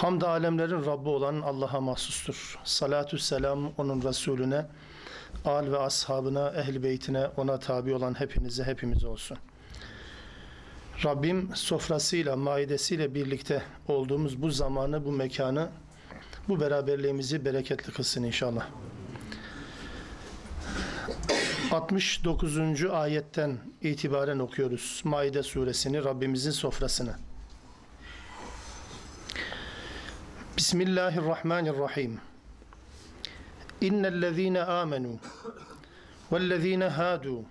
Hamd alemlerin Rabbi olan Allah'a mahsustur. Salatü selam onun Resulüne, al ve ashabına, ehl beytine, ona tabi olan hepinize, hepimiz olsun. Rabbim sofrasıyla, maidesiyle birlikte olduğumuz bu zamanı, bu mekanı, bu beraberliğimizi bereketli kılsın inşallah. 69. ayetten itibaren okuyoruz Maide suresini, Rabbimizin sofrasını. بسم الله الرحمن الرحيم. إن الذين آمنوا والذين هادوا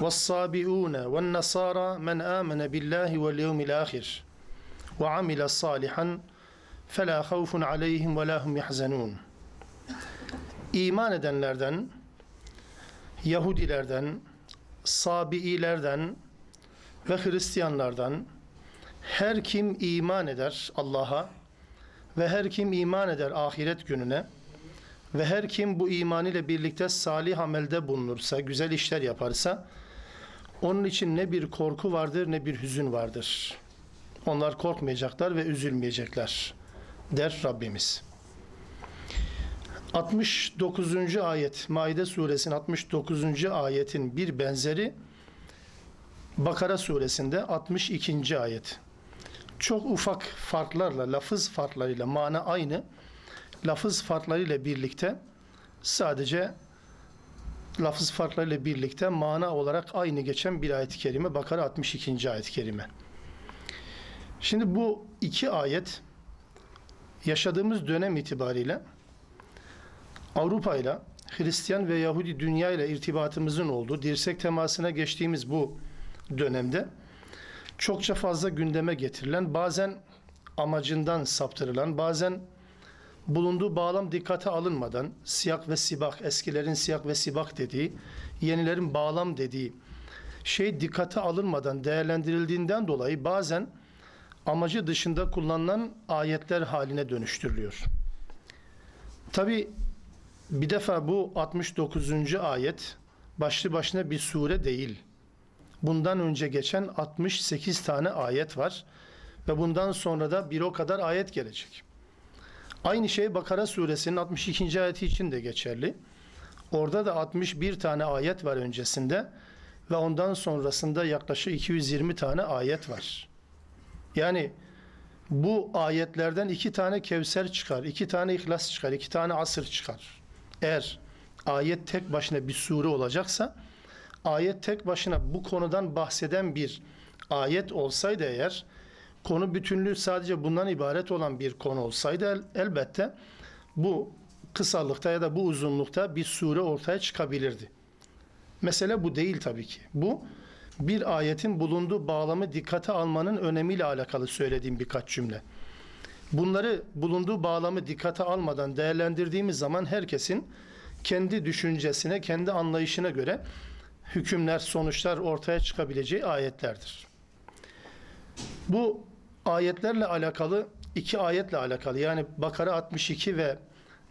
والصابئون والنصارى من آمن بالله واليوم الآخر وعمل صالحا فلا خوف عليهم ولا هم يحزنون. إيمان edenlerden Yahudilerden Sabi'ilerden ve Hristiyanlardan her kim iman eder الله ve her kim iman eder ahiret gününe ve her kim bu iman ile birlikte salih amelde bulunursa, güzel işler yaparsa onun için ne bir korku vardır ne bir hüzün vardır. Onlar korkmayacaklar ve üzülmeyecekler der Rabbimiz. 69. ayet Maide suresinin 69. ayetin bir benzeri Bakara suresinde 62. ayet. Çok ufak farklarla, lafız farklarıyla mana aynı. Lafız farklarıyla birlikte sadece lafız farklarıyla birlikte mana olarak aynı geçen bir ayet-i kerime Bakara 62. ayet-i kerime. Şimdi bu iki ayet yaşadığımız dönem itibariyle Avrupa ile Hristiyan ve Yahudi dünya ile irtibatımızın olduğu, dirsek temasına geçtiğimiz bu dönemde çokça fazla gündeme getirilen, bazen amacından saptırılan, bazen bulunduğu bağlam dikkate alınmadan siyak ve sibak, eskilerin siyak ve sibak dediği, yenilerin bağlam dediği şey dikkate alınmadan değerlendirildiğinden dolayı bazen amacı dışında kullanılan ayetler haline dönüştürülüyor. Tabi bir defa bu 69. ayet başlı başına bir sure değil. Bundan önce geçen 68 tane ayet var ve bundan sonra da bir o kadar ayet gelecek. Aynı şey Bakara suresinin 62. ayeti için de geçerli. Orada da 61 tane ayet var öncesinde ve ondan sonrasında yaklaşık 220 tane ayet var. Yani bu ayetlerden iki tane Kevser çıkar, iki tane İhlas çıkar, iki tane Asır çıkar. Eğer ayet tek başına bir sure olacaksa, ayet tek başına bu konudan bahseden bir ayet olsaydı eğer, konu bütünlüğü sadece bundan ibaret olan bir konu olsaydı el, elbette bu kısalıkta ya da bu uzunlukta bir sure ortaya çıkabilirdi. Mesele bu değil tabii ki. Bu bir ayetin bulunduğu bağlamı dikkate almanın önemiyle alakalı söylediğim birkaç cümle. Bunları bulunduğu bağlamı dikkate almadan değerlendirdiğimiz zaman herkesin kendi düşüncesine, kendi anlayışına göre hükümler, sonuçlar ortaya çıkabileceği ayetlerdir. Bu ayetlerle alakalı iki ayetle alakalı yani Bakara 62 ve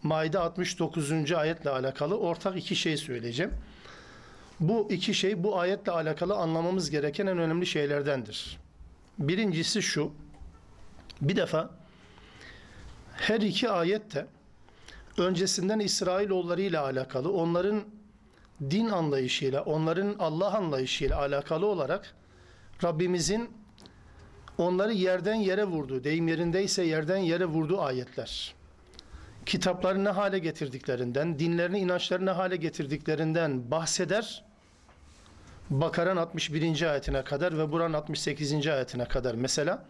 Maide 69. ayetle alakalı ortak iki şey söyleyeceğim. Bu iki şey bu ayetle alakalı anlamamız gereken en önemli şeylerdendir. Birincisi şu. Bir defa her iki ayette öncesinden İsrailoğulları ile alakalı onların din anlayışıyla, onların Allah anlayışıyla alakalı olarak Rabbimizin onları yerden yere vurduğu, deyim yerindeyse yerden yere vurduğu ayetler. Kitapları ne hale getirdiklerinden, dinlerini, inançlarını ne hale getirdiklerinden bahseder. Bakara'nın 61. ayetine kadar ve Buran 68. ayetine kadar mesela.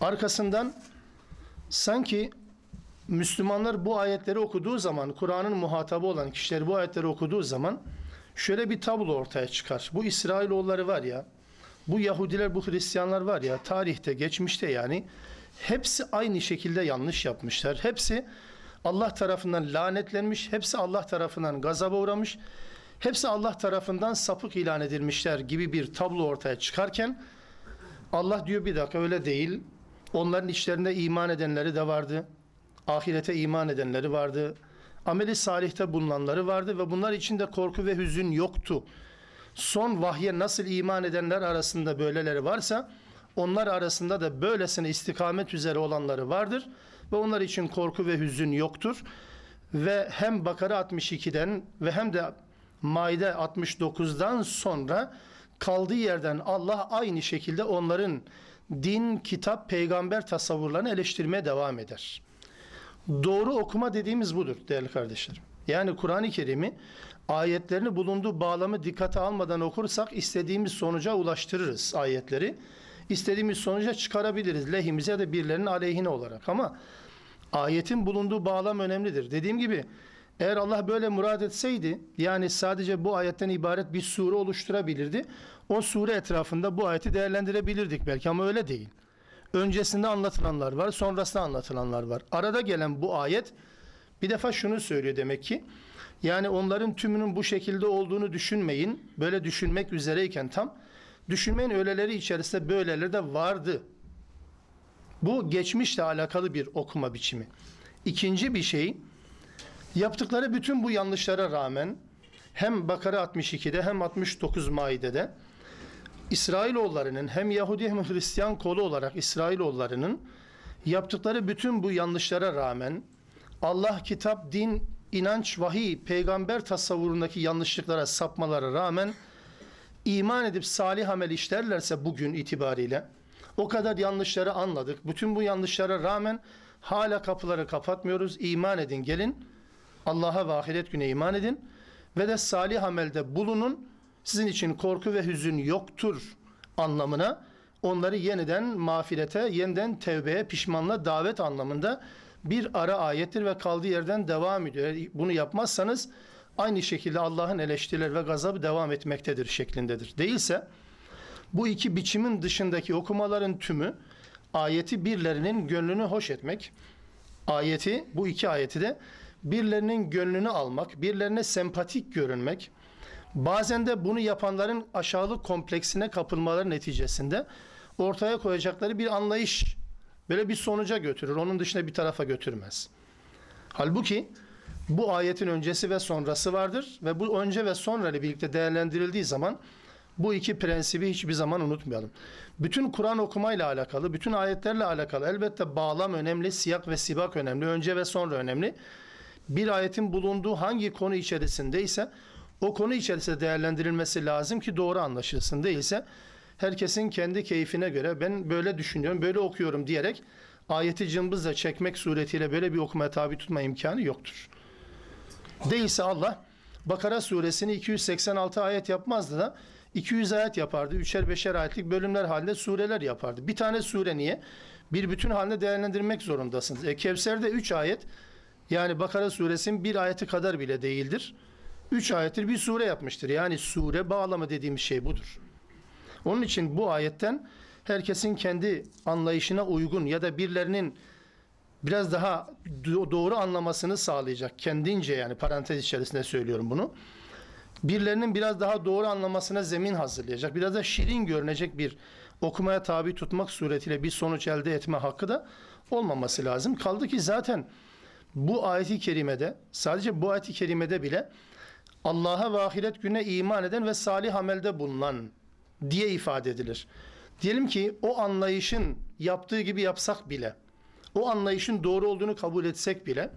Arkasından sanki Müslümanlar bu ayetleri okuduğu zaman, Kur'an'ın muhatabı olan kişiler bu ayetleri okuduğu zaman şöyle bir tablo ortaya çıkar. Bu İsrailoğulları var ya, bu Yahudiler, bu Hristiyanlar var ya, tarihte, geçmişte yani hepsi aynı şekilde yanlış yapmışlar. Hepsi Allah tarafından lanetlenmiş, hepsi Allah tarafından gazaba uğramış, hepsi Allah tarafından sapık ilan edilmişler gibi bir tablo ortaya çıkarken Allah diyor bir dakika öyle değil. Onların içlerinde iman edenleri de vardı. Ahirete iman edenleri vardı. Ameli salihte bulunanları vardı ve bunlar içinde korku ve hüzün yoktu. Son vahye nasıl iman edenler arasında böyleleri varsa onlar arasında da böylesine istikamet üzere olanları vardır ve onlar için korku ve hüzün yoktur. Ve hem Bakara 62'den ve hem de Maide 69'dan sonra kaldığı yerden Allah aynı şekilde onların din, kitap, peygamber tasavvurlarını eleştirmeye devam eder. Doğru okuma dediğimiz budur değerli kardeşlerim. Yani Kur'an-ı Kerim'i ayetlerini bulunduğu bağlamı dikkate almadan okursak istediğimiz sonuca ulaştırırız ayetleri. İstediğimiz sonuca çıkarabiliriz lehimize ya da birilerinin aleyhine olarak ama ayetin bulunduğu bağlam önemlidir. Dediğim gibi eğer Allah böyle murad etseydi yani sadece bu ayetten ibaret bir sure oluşturabilirdi. O sure etrafında bu ayeti değerlendirebilirdik belki ama öyle değil. Öncesinde anlatılanlar var, sonrasında anlatılanlar var. Arada gelen bu ayet bir defa şunu söylüyor demek ki. Yani onların tümünün bu şekilde olduğunu düşünmeyin. Böyle düşünmek üzereyken tam düşünmeyin öyleleri içerisinde böyleleri de vardı. Bu geçmişle alakalı bir okuma biçimi. İkinci bir şey yaptıkları bütün bu yanlışlara rağmen hem Bakara 62'de hem 69 Maide'de İsrailoğullarının hem Yahudi hem Hristiyan kolu olarak İsrailoğullarının yaptıkları bütün bu yanlışlara rağmen Allah, kitap, din, inanç, vahiy, peygamber tasavvurundaki yanlışlıklara sapmalara rağmen iman edip salih amel işlerlerse bugün itibariyle o kadar yanlışları anladık. Bütün bu yanlışlara rağmen hala kapıları kapatmıyoruz. İman edin gelin. Allah'a ve ahiret güne iman edin. Ve de salih amelde bulunun. Sizin için korku ve hüzün yoktur anlamına onları yeniden mağfirete, yeniden tevbeye, pişmanlığa davet anlamında bir ara ayettir ve kaldığı yerden devam ediyor. Bunu yapmazsanız aynı şekilde Allah'ın eleştirileri ve gazabı devam etmektedir şeklindedir. Değilse bu iki biçimin dışındaki okumaların tümü ayeti birlerinin gönlünü hoş etmek, ayeti bu iki ayeti de birilerinin gönlünü almak, birilerine sempatik görünmek, bazen de bunu yapanların aşağılık kompleksine kapılmaları neticesinde ortaya koyacakları bir anlayış böyle bir sonuca götürür. Onun dışında bir tarafa götürmez. Halbuki bu ayetin öncesi ve sonrası vardır ve bu önce ve sonra ile birlikte değerlendirildiği zaman bu iki prensibi hiçbir zaman unutmayalım. Bütün Kur'an okumayla alakalı, bütün ayetlerle alakalı elbette bağlam önemli, siyak ve sibak önemli, önce ve sonra önemli. Bir ayetin bulunduğu hangi konu içerisindeyse o konu içerisinde değerlendirilmesi lazım ki doğru anlaşılsın. Değilse herkesin kendi keyfine göre ben böyle düşünüyorum, böyle okuyorum diyerek ayeti cımbızla çekmek suretiyle böyle bir okumaya tabi tutma imkanı yoktur. Değilse Allah Bakara suresini 286 ayet yapmazdı da 200 ayet yapardı. Üçer beşer ayetlik bölümler halinde sureler yapardı. Bir tane sure niye? Bir bütün halinde değerlendirmek zorundasınız. E, Kevser'de 3 ayet yani Bakara suresinin bir ayeti kadar bile değildir. 3 ayettir bir sure yapmıştır. Yani sure bağlama dediğimiz şey budur. Onun için bu ayetten herkesin kendi anlayışına uygun ya da birilerinin biraz daha doğru anlamasını sağlayacak. Kendince yani parantez içerisinde söylüyorum bunu. Birilerinin biraz daha doğru anlamasına zemin hazırlayacak. Biraz da şirin görünecek bir okumaya tabi tutmak suretiyle bir sonuç elde etme hakkı da olmaması lazım. Kaldı ki zaten bu ayeti kerimede sadece bu ayeti kerimede bile Allah'a ve ahiret gününe iman eden ve salih amelde bulunan diye ifade edilir. Diyelim ki o anlayışın yaptığı gibi yapsak bile, o anlayışın doğru olduğunu kabul etsek bile,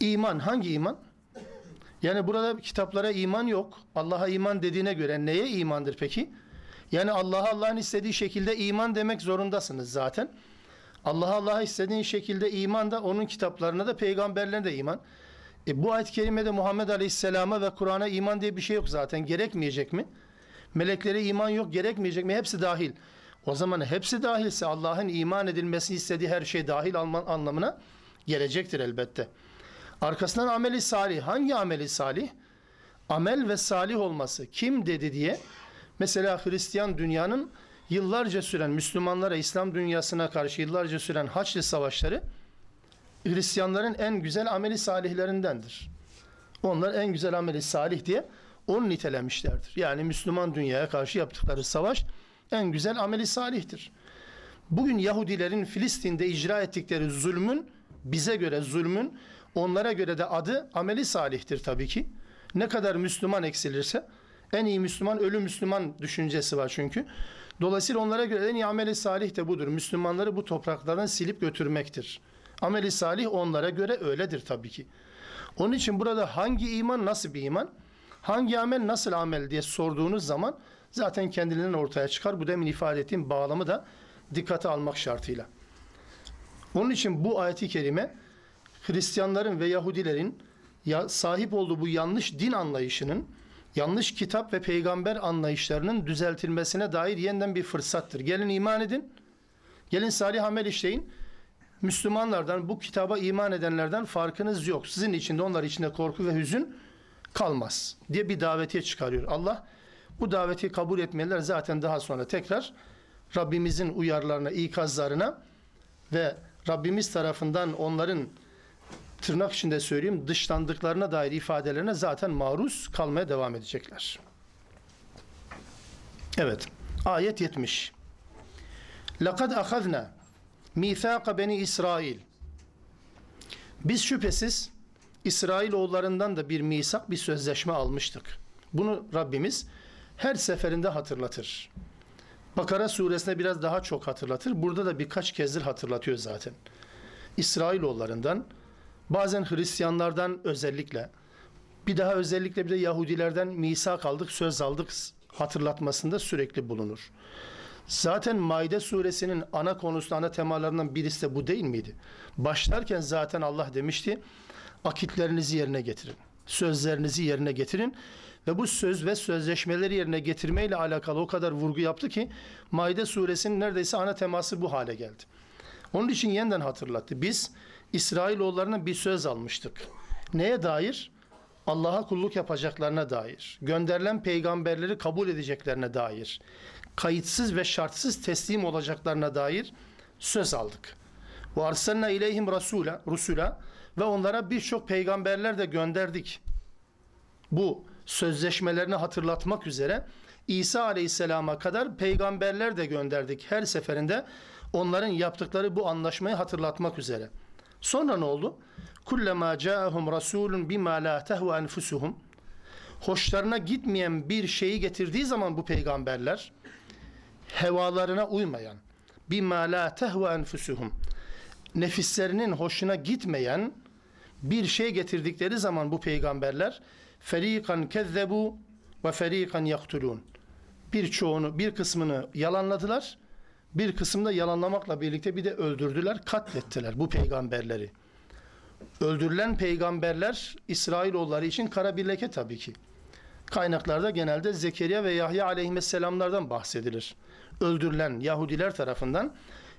iman hangi iman? Yani burada kitaplara iman yok. Allah'a iman dediğine göre neye imandır peki? Yani Allah'a Allah'ın istediği şekilde iman demek zorundasınız zaten. Allah'a Allah'a istediğin şekilde iman da onun kitaplarına da peygamberlerine de iman. E bu ayet-i kerimede Muhammed Aleyhisselam'a ve Kur'an'a iman diye bir şey yok zaten. Gerekmeyecek mi? Meleklere iman yok gerekmeyecek mi? Hepsi dahil. O zaman hepsi dahilse Allah'ın iman edilmesini istediği her şey dahil anlamına gelecektir elbette. Arkasından ameli salih. Hangi ameli salih? Amel ve salih olması. Kim dedi diye. Mesela Hristiyan dünyanın yıllarca süren Müslümanlara, İslam dünyasına karşı yıllarca süren Haçlı savaşları Hristiyanların en güzel ameli salihlerindendir. Onlar en güzel ameli salih diye onu nitelemişlerdir. Yani Müslüman dünyaya karşı yaptıkları savaş en güzel ameli salihtir. Bugün Yahudilerin Filistin'de icra ettikleri zulmün bize göre zulmün onlara göre de adı ameli salihtir tabii ki. Ne kadar Müslüman eksilirse en iyi Müslüman ölü Müslüman düşüncesi var çünkü. Dolayısıyla onlara göre en iyi ameli salih de budur. Müslümanları bu topraklardan silip götürmektir. Ameli salih onlara göre öyledir tabii ki. Onun için burada hangi iman nasıl bir iman? Hangi amel nasıl amel diye sorduğunuz zaman zaten kendiliğinden ortaya çıkar. Bu demin ifade ettiğim bağlamı da dikkate almak şartıyla. Onun için bu ayeti kerime Hristiyanların ve Yahudilerin ya, sahip olduğu bu yanlış din anlayışının, yanlış kitap ve peygamber anlayışlarının düzeltilmesine dair yeniden bir fırsattır. Gelin iman edin, gelin salih amel işleyin. Müslümanlardan, bu kitaba iman edenlerden farkınız yok. Sizin içinde, onlar içinde korku ve hüzün kalmaz diye bir davetiye çıkarıyor. Allah bu daveti kabul etmeyenler zaten daha sonra tekrar Rabbimizin uyarlarına, ikazlarına ve Rabbimiz tarafından onların tırnak içinde söyleyeyim dışlandıklarına dair ifadelerine zaten maruz kalmaya devam edecekler. Evet. Ayet 70. Lekad ahazna mithaka beni İsrail. Biz şüphesiz İsrailoğullarından da bir misak, bir sözleşme almıştık. Bunu Rabbimiz her seferinde hatırlatır. Bakara suresinde biraz daha çok hatırlatır. Burada da birkaç kezdir hatırlatıyor zaten. İsrailoğullarından, bazen Hristiyanlardan özellikle, bir daha özellikle bir de Yahudilerden misak aldık, söz aldık hatırlatmasında sürekli bulunur. Zaten Maide suresinin ana konusu, ana temalarından birisi de bu değil miydi? Başlarken zaten Allah demişti, akitlerinizi yerine getirin. Sözlerinizi yerine getirin. Ve bu söz ve sözleşmeleri yerine getirmeyle alakalı o kadar vurgu yaptı ki Maide suresinin neredeyse ana teması bu hale geldi. Onun için yeniden hatırlattı. Biz İsrailoğullarına bir söz almıştık. Neye dair? Allah'a kulluk yapacaklarına dair. Gönderilen peygamberleri kabul edeceklerine dair. Kayıtsız ve şartsız teslim olacaklarına dair söz aldık. Ve arsalna ileyhim rasula, rusula ve onlara birçok peygamberler de gönderdik. Bu sözleşmelerini hatırlatmak üzere İsa Aleyhisselam'a kadar peygamberler de gönderdik. Her seferinde onların yaptıkları bu anlaşmayı hatırlatmak üzere. Sonra ne oldu? Kullema ca'ahum rasulun bima la tehvu enfusuhum. Hoşlarına gitmeyen bir şeyi getirdiği zaman bu peygamberler hevalarına uymayan bima la tehvu enfusuhum nefislerinin hoşuna gitmeyen bir şey getirdikleri zaman bu peygamberler ferikan kezzebu ve ferikan yaktulun. Birçoğunu, bir kısmını yalanladılar. Bir kısmını da yalanlamakla birlikte bir de öldürdüler, katlettiler bu peygamberleri. Öldürülen peygamberler İsrailoğulları için kara bir leke tabii ki. Kaynaklarda genelde Zekeriya ve Yahya aleyhisselamlardan bahsedilir. Öldürülen Yahudiler tarafından,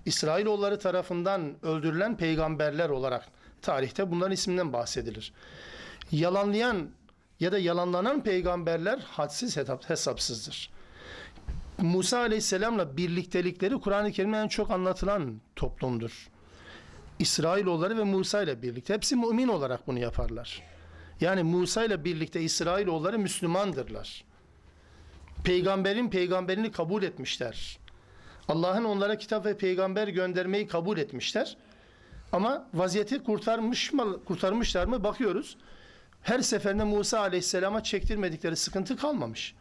İsrailoğulları tarafından öldürülen peygamberler olarak tarihte bunların isminden bahsedilir. Yalanlayan ya da yalanlanan peygamberler hadsiz hesapsızdır. Musa Aleyhisselam'la birliktelikleri Kur'an-ı Kerim'de en çok anlatılan toplumdur. İsrailoğulları ve Musa ile birlikte. Hepsi mümin olarak bunu yaparlar. Yani Musa ile birlikte İsrailoğulları Müslümandırlar. Peygamberin peygamberini kabul etmişler. Allah'ın onlara kitap ve peygamber göndermeyi kabul etmişler. Ama vaziyeti kurtarmış mı, kurtarmışlar mı bakıyoruz. Her seferinde Musa Aleyhisselam'a çektirmedikleri sıkıntı kalmamış.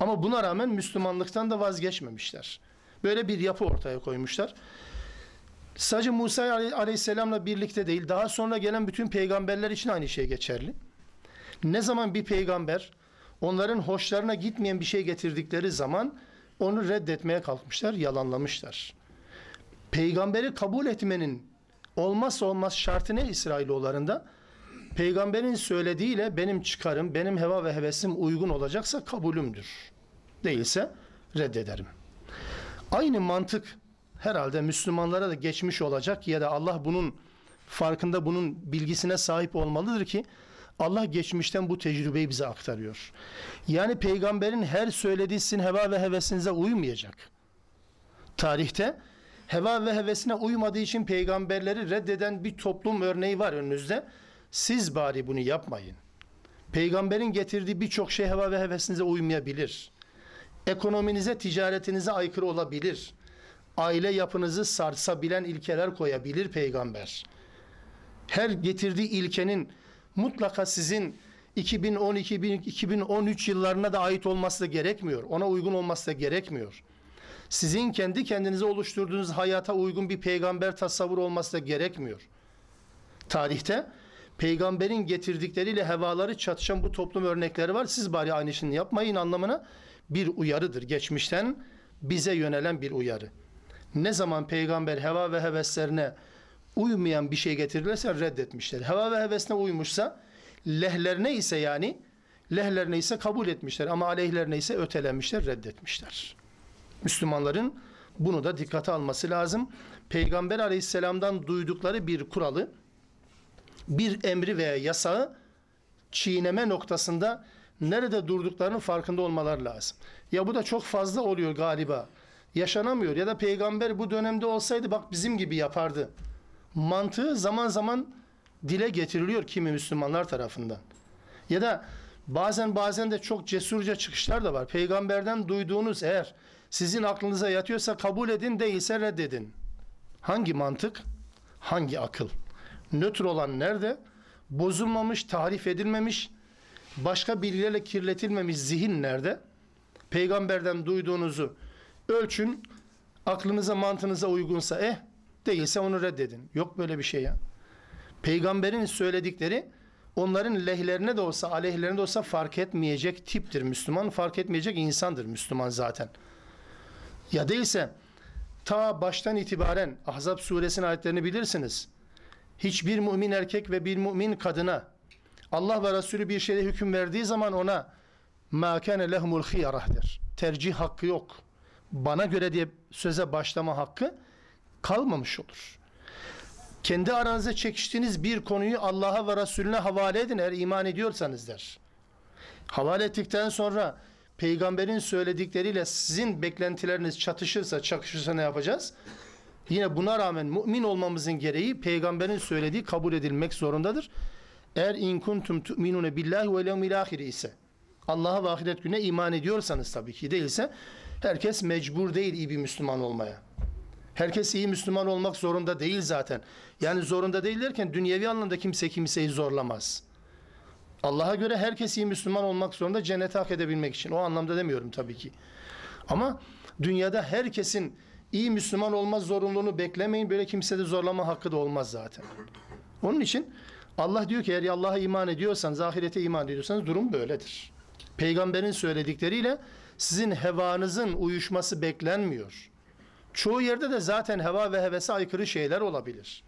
Ama buna rağmen Müslümanlıktan da vazgeçmemişler. Böyle bir yapı ortaya koymuşlar. Sadece Musa Aleyhisselam'la birlikte değil, daha sonra gelen bütün peygamberler için aynı şey geçerli. Ne zaman bir peygamber onların hoşlarına gitmeyen bir şey getirdikleri zaman onu reddetmeye kalkmışlar, yalanlamışlar. Peygamberi kabul etmenin olmazsa olmaz şartı ne İsrailoğullarında? Peygamberin söylediğiyle benim çıkarım, benim heva ve hevesim uygun olacaksa kabulümdür. Değilse reddederim. Aynı mantık herhalde Müslümanlara da geçmiş olacak ya da Allah bunun farkında bunun bilgisine sahip olmalıdır ki Allah geçmişten bu tecrübeyi bize aktarıyor. Yani peygamberin her söylediği sizin heva ve hevesinize uymayacak. tarihte heva ve hevesine uymadığı için peygamberleri reddeden bir toplum örneği var önünüzde. Siz bari bunu yapmayın. Peygamberin getirdiği birçok şey heva ve hevesinize uymayabilir. Ekonominize, ticaretinize aykırı olabilir. Aile yapınızı sarsabilen ilkeler koyabilir peygamber. Her getirdiği ilkenin mutlaka sizin 2012-2013 yıllarına da ait olması da gerekmiyor. Ona uygun olması da gerekmiyor. Sizin kendi kendinize oluşturduğunuz hayata uygun bir peygamber tasavvur olması da gerekmiyor. Tarihte peygamberin getirdikleriyle hevaları çatışan bu toplum örnekleri var. Siz bari aynısını yapmayın anlamına bir uyarıdır. Geçmişten bize yönelen bir uyarı. Ne zaman peygamber heva ve heveslerine uymayan bir şey getirirlerse reddetmişler. Heva ve hevesine uymuşsa lehlerine ise yani lehlerine ise kabul etmişler ama aleyhlerine ise ötelenmişler, reddetmişler. Müslümanların bunu da dikkate alması lazım. Peygamber aleyhisselamdan duydukları bir kuralı, bir emri veya yasağı çiğneme noktasında nerede durduklarının farkında olmaları lazım. Ya bu da çok fazla oluyor galiba. Yaşanamıyor ya da peygamber bu dönemde olsaydı bak bizim gibi yapardı. Mantığı zaman zaman dile getiriliyor kimi Müslümanlar tarafından. Ya da bazen bazen de çok cesurca çıkışlar da var. Peygamberden duyduğunuz eğer sizin aklınıza yatıyorsa kabul edin değilse reddedin. Hangi mantık? Hangi akıl? Nötr olan nerede? Bozulmamış, tahrif edilmemiş, başka bilgilerle kirletilmemiş zihin nerede? Peygamberden duyduğunuzu ölçün, aklınıza mantığınıza uygunsa eh, değilse onu reddedin. Yok böyle bir şey ya. Peygamberin söyledikleri onların lehlerine de olsa aleyhlerine de olsa fark etmeyecek tiptir Müslüman. Fark etmeyecek insandır Müslüman zaten. Ya değilse ta baştan itibaren Ahzab suresinin ayetlerini bilirsiniz. Hiçbir mümin erkek ve bir mümin kadına Allah ve Resulü bir şeyde hüküm verdiği zaman ona ma kana lehumul khiyarah der. Tercih hakkı yok. Bana göre diye söze başlama hakkı kalmamış olur. Kendi aranızda çekiştiğiniz bir konuyu Allah'a ve Resulüne havale edin eğer iman ediyorsanız der. Havale ettikten sonra peygamberin söyledikleriyle sizin beklentileriniz çatışırsa, çakışırsa ne yapacağız? Yine buna rağmen mümin olmamızın gereği peygamberin söylediği kabul edilmek zorundadır. Eğer in kuntum tu'minune billahi ve yevmil ahir ise Allah'a ve ahiret gününe iman ediyorsanız tabii ki değilse herkes mecbur değil iyi bir Müslüman olmaya. Herkes iyi Müslüman olmak zorunda değil zaten. Yani zorunda değil derken dünyevi anlamda kimse kimseyi zorlamaz. Allah'a göre herkes iyi Müslüman olmak zorunda cennete hak edebilmek için. O anlamda demiyorum tabii ki. Ama dünyada herkesin iyi Müslüman olma zorunluluğunu beklemeyin. Böyle kimse de zorlama hakkı da olmaz zaten. Onun için Allah diyor ki eğer Allah'a iman ediyorsanız, ahirete iman ediyorsanız durum böyledir. Peygamberin söyledikleriyle sizin hevanızın uyuşması beklenmiyor. Çoğu yerde de zaten heva ve hevese aykırı şeyler olabilir.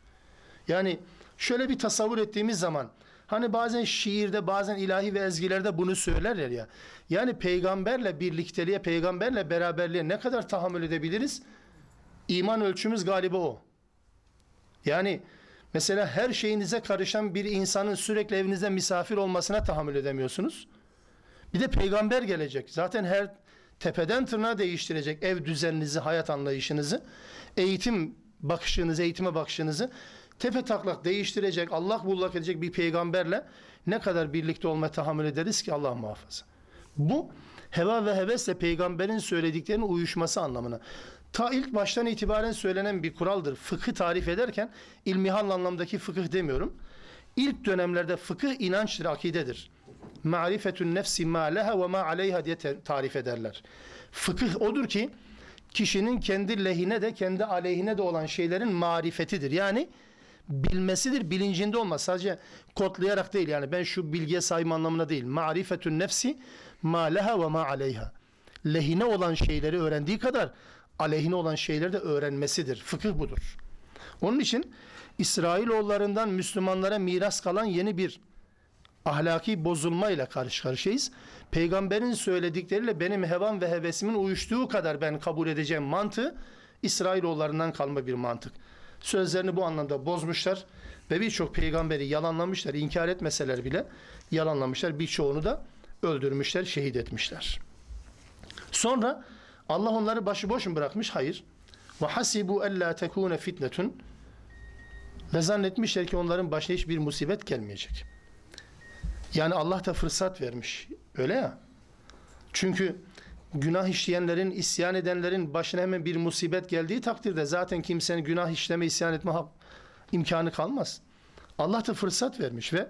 Yani şöyle bir tasavvur ettiğimiz zaman hani bazen şiirde bazen ilahi ve ezgilerde bunu söylerler ya. Yani peygamberle birlikteliğe, peygamberle beraberliğe ne kadar tahammül edebiliriz? İman ölçümüz galiba o. Yani mesela her şeyinize karışan bir insanın sürekli evinizde misafir olmasına tahammül edemiyorsunuz. Bir de peygamber gelecek. Zaten her tepeden tırnağa değiştirecek ev düzeninizi, hayat anlayışınızı, eğitim bakışınızı, eğitime bakışınızı tepe taklak değiştirecek, Allah bullak edecek bir peygamberle ne kadar birlikte olmaya tahammül ederiz ki Allah muhafaza. Bu heva ve hevesle peygamberin söylediklerinin uyuşması anlamına. Ta ilk baştan itibaren söylenen bir kuraldır. Fıkı tarif ederken ilmihal anlamdaki fıkıh demiyorum. İlk dönemlerde fıkıh inançtır, akidedir. Ma'rifetün nefsi ma leha ve ma aleyha diye tarif ederler. Fıkıh odur ki kişinin kendi lehine de kendi aleyhine de olan şeylerin marifetidir. Yani bilmesidir, bilincinde olmaz. Sadece kodlayarak değil yani ben şu bilgiye sahip anlamına değil. Ma'rifetün nefsi ma leha ve ma aleyha. Lehine olan şeyleri öğrendiği kadar aleyhine olan şeyleri de öğrenmesidir. Fıkıh budur. Onun için İsrailoğullarından Müslümanlara miras kalan yeni bir ahlaki bozulmayla karşı karşıyayız. Peygamberin söyledikleriyle benim hevam ve hevesimin uyuştuğu kadar ben kabul edeceğim mantığı İsrailoğullarından kalma bir mantık. Sözlerini bu anlamda bozmuşlar ve birçok peygamberi yalanlamışlar, inkar etmeseler bile yalanlamışlar. Birçoğunu da öldürmüşler, şehit etmişler. Sonra Allah onları başıboş mu bırakmış? Hayır. Ve hasibu alla tekune fitnetun ve zannetmişler ki onların başına hiçbir musibet gelmeyecek. Yani Allah da fırsat vermiş. Öyle ya. Çünkü günah işleyenlerin, isyan edenlerin başına hemen bir musibet geldiği takdirde zaten kimsenin günah işleme, isyan etme imkanı kalmaz. Allah da fırsat vermiş ve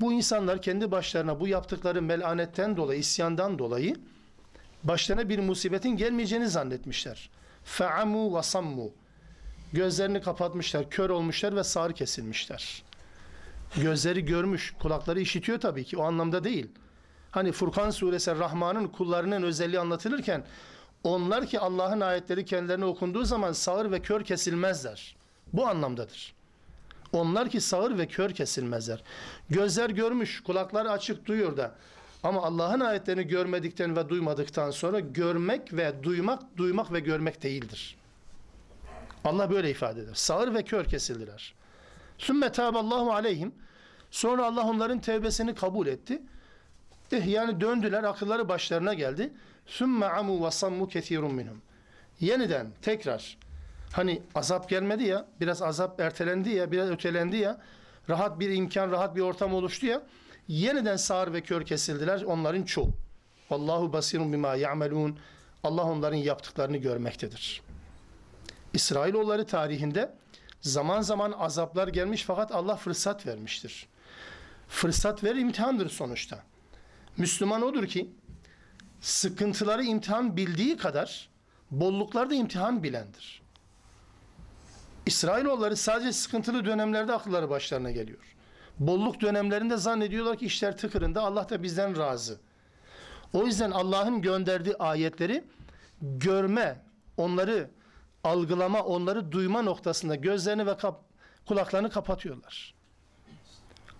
bu insanlar kendi başlarına bu yaptıkları melanetten dolayı, isyandan dolayı başlarına bir musibetin gelmeyeceğini zannetmişler. Fe'amu ve sammu. Gözlerini kapatmışlar, kör olmuşlar ve sağır kesilmişler. Gözleri görmüş, kulakları işitiyor tabii ki. O anlamda değil. Hani Furkan suresi Rahman'ın kullarının özelliği anlatılırken onlar ki Allah'ın ayetleri kendilerine okunduğu zaman sağır ve kör kesilmezler. Bu anlamdadır. Onlar ki sağır ve kör kesilmezler. Gözler görmüş, kulaklar açık duyuyor da. Ama Allah'ın ayetlerini görmedikten ve duymadıktan sonra görmek ve duymak, duymak ve görmek değildir. Allah böyle ifade eder. Sağır ve kör kesildiler. Sümme tâballahu aleyhim. Sonra Allah onların tevbesini kabul etti. Eh, yani döndüler, akılları başlarına geldi. Sümme amu ve sammu kethirun minhum. Yeniden, tekrar. Hani azap gelmedi ya, biraz azap ertelendi ya, biraz ötelendi ya. Rahat bir imkan, rahat bir ortam oluştu ya. Yeniden sağır ve kör kesildiler onların çoğu. Allahu basirun bima ya'melun. Allah onların yaptıklarını görmektedir. İsrailoğulları tarihinde zaman zaman azaplar gelmiş fakat Allah fırsat vermiştir. Fırsat ver imtihandır sonuçta. Müslüman odur ki sıkıntıları imtihan bildiği kadar bolluklar da imtihan bilendir. İsrailoğulları sadece sıkıntılı dönemlerde akılları başlarına geliyor. Bolluk dönemlerinde zannediyorlar ki işler tıkırında Allah da bizden razı. O yüzden Allah'ın gönderdiği ayetleri görme, onları algılama, onları duyma noktasında gözlerini ve kap kulaklarını kapatıyorlar.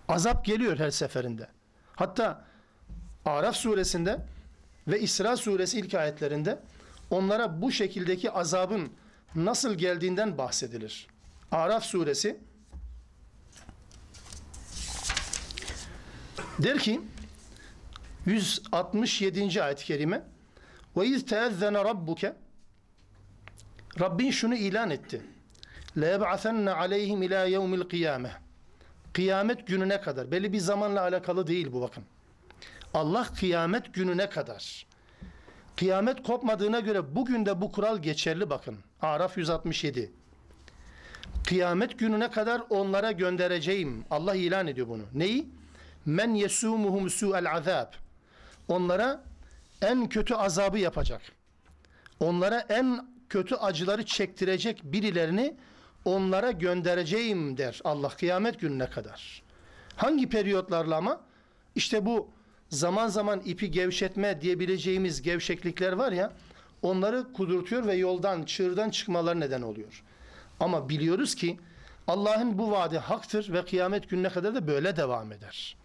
Azap geliyor her seferinde. Hatta Araf suresinde ve İsra suresi ilk ayetlerinde onlara bu şekildeki azabın nasıl geldiğinden bahsedilir. Araf suresi der ki 167. ayet-i kerime ve iz teezzene rabbuke Rabbin şunu ilan etti. لَيَبْعَثَنَّ عَلَيْهِمْ اِلَى يَوْمِ الْقِيَامَةِ Kıyamet gününe kadar. Belli bir zamanla alakalı değil bu bakın. Allah kıyamet gününe kadar. Kıyamet kopmadığına göre bugün de bu kural geçerli bakın. Araf 167. Kıyamet gününe kadar onlara göndereceğim. Allah ilan ediyor bunu. Neyi? Men yesumuhum su'el azab. Onlara en kötü azabı yapacak. Onlara en kötü acıları çektirecek birilerini onlara göndereceğim der Allah kıyamet gününe kadar. Hangi periyotlarla ama? İşte bu zaman zaman ipi gevşetme diyebileceğimiz gevşeklikler var ya onları kudurtuyor ve yoldan, çığırdan çıkmaları neden oluyor. Ama biliyoruz ki Allah'ın bu vaadi haktır ve kıyamet gününe kadar da böyle devam eder.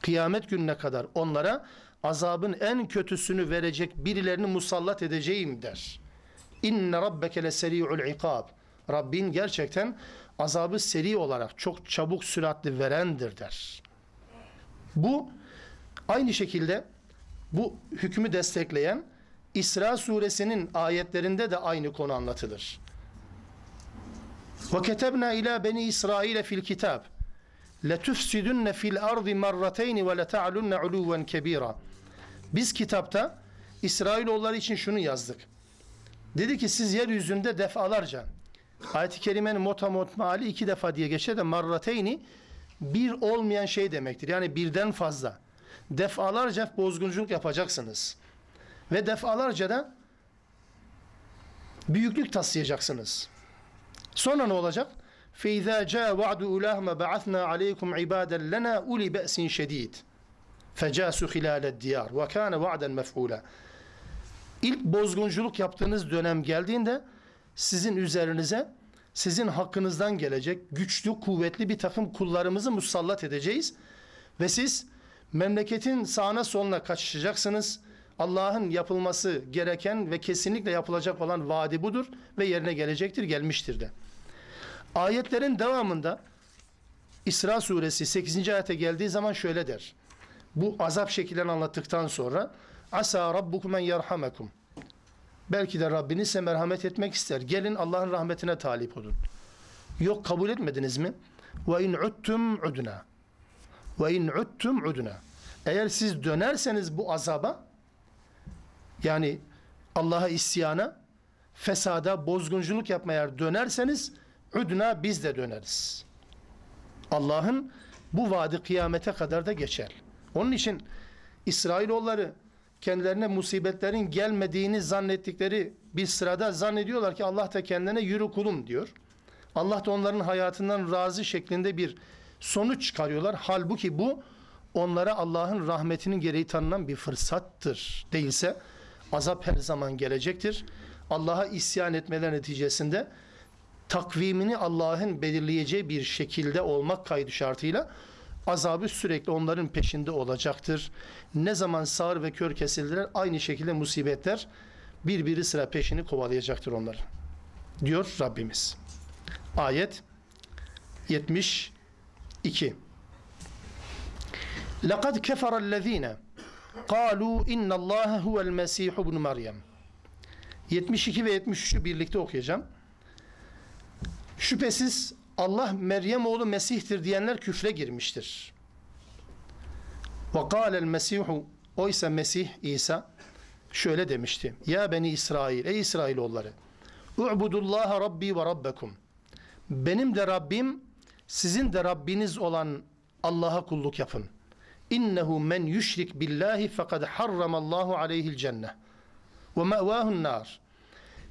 Kıyamet gününe kadar onlara azabın en kötüsünü verecek birilerini musallat edeceğim der. İnne rabbeke leseri'ul ikab. Rabbin gerçekten azabı seri olarak çok çabuk süratli verendir der. Bu aynı şekilde bu hükmü destekleyen İsra suresinin ayetlerinde de aynı konu anlatılır. Ve ketebna ila beni İsrail fil kitab letufsidunne fil ardı marratayn ve leta'lunne uluven kebira. Biz kitapta İsrailoğulları için şunu yazdık. Dedi ki siz yeryüzünde defalarca ayet-i kerimenin motamot meali iki defa diye geçer de marrateyni bir olmayan şey demektir. Yani birden fazla. Defalarca bozgunculuk yapacaksınız. Ve defalarca da büyüklük taslayacaksınız. Sonra ne olacak? فَاِذَا جَاءَ وَعْدُ اُلَاهُمَ بَعَثْنَا عَلَيْكُمْ عِبَادًا لَنَا اُلِي بَأْسٍ شَد۪يدٍ فَجَاسُوا خِلَالَ الدِّيَارِ وَكَانَ وَعْدًا مَفْعُولًا İlk bozgunculuk yaptığınız dönem geldiğinde sizin üzerinize sizin hakkınızdan gelecek güçlü, kuvvetli bir takım kullarımızı musallat edeceğiz. Ve siz memleketin sağına soluna kaçışacaksınız. Allah'ın yapılması gereken ve kesinlikle yapılacak olan vaadi budur ve yerine gelecektir, gelmiştir de. Ayetlerin devamında İsra suresi 8. ayete geldiği zaman şöyle der. Bu azap şekillen anlattıktan sonra Asa rabbukum en yerhamekum. Belki de Rabbiniz size merhamet etmek ister. Gelin Allah'ın rahmetine talip olun. Yok kabul etmediniz mi? Ve in uttum udna. Ve in uttum udna. Eğer siz dönerseniz bu azaba yani Allah'a isyana, fesada, bozgunculuk yapmaya dönerseniz udna biz de döneriz. Allah'ın bu vaadi kıyamete kadar da geçer. Onun için İsrailoğulları kendilerine musibetlerin gelmediğini zannettikleri bir sırada zannediyorlar ki Allah da kendine yürü kulum diyor. Allah da onların hayatından razı şeklinde bir sonuç çıkarıyorlar. Halbuki bu onlara Allah'ın rahmetinin gereği tanınan bir fırsattır. Değilse azap her zaman gelecektir. Allah'a isyan etmeler neticesinde takvimini Allah'ın belirleyeceği bir şekilde olmak kaydı şartıyla azabı sürekli onların peşinde olacaktır. Ne zaman sağır ve kör kesildiler aynı şekilde musibetler birbiri sıra peşini kovalayacaktır onları. Diyor Rabbimiz. Ayet 72 لَقَدْ كَفَرَ الَّذ۪ينَ قَالُوا اِنَّ اللّٰهَ هُوَ الْمَس۪يحُ بْنُ مَرْيَمْ 72 ve 73'ü birlikte okuyacağım. Şüphesiz Allah Meryem oğlu Mesih'tir diyenler küfre girmiştir. Ve kâlel Mesihu oysa Mesih İsa şöyle demişti. Ya beni İsrail, ey İsrailoğulları. U'budullaha Rabbi ve Rabbekum. Benim de Rabbim, sizin de Rabbiniz olan Allah'a kulluk yapın. İnnehu men yüşrik billahi fekad harramallahu aleyhil cenneh. Ve me'vâhun nar.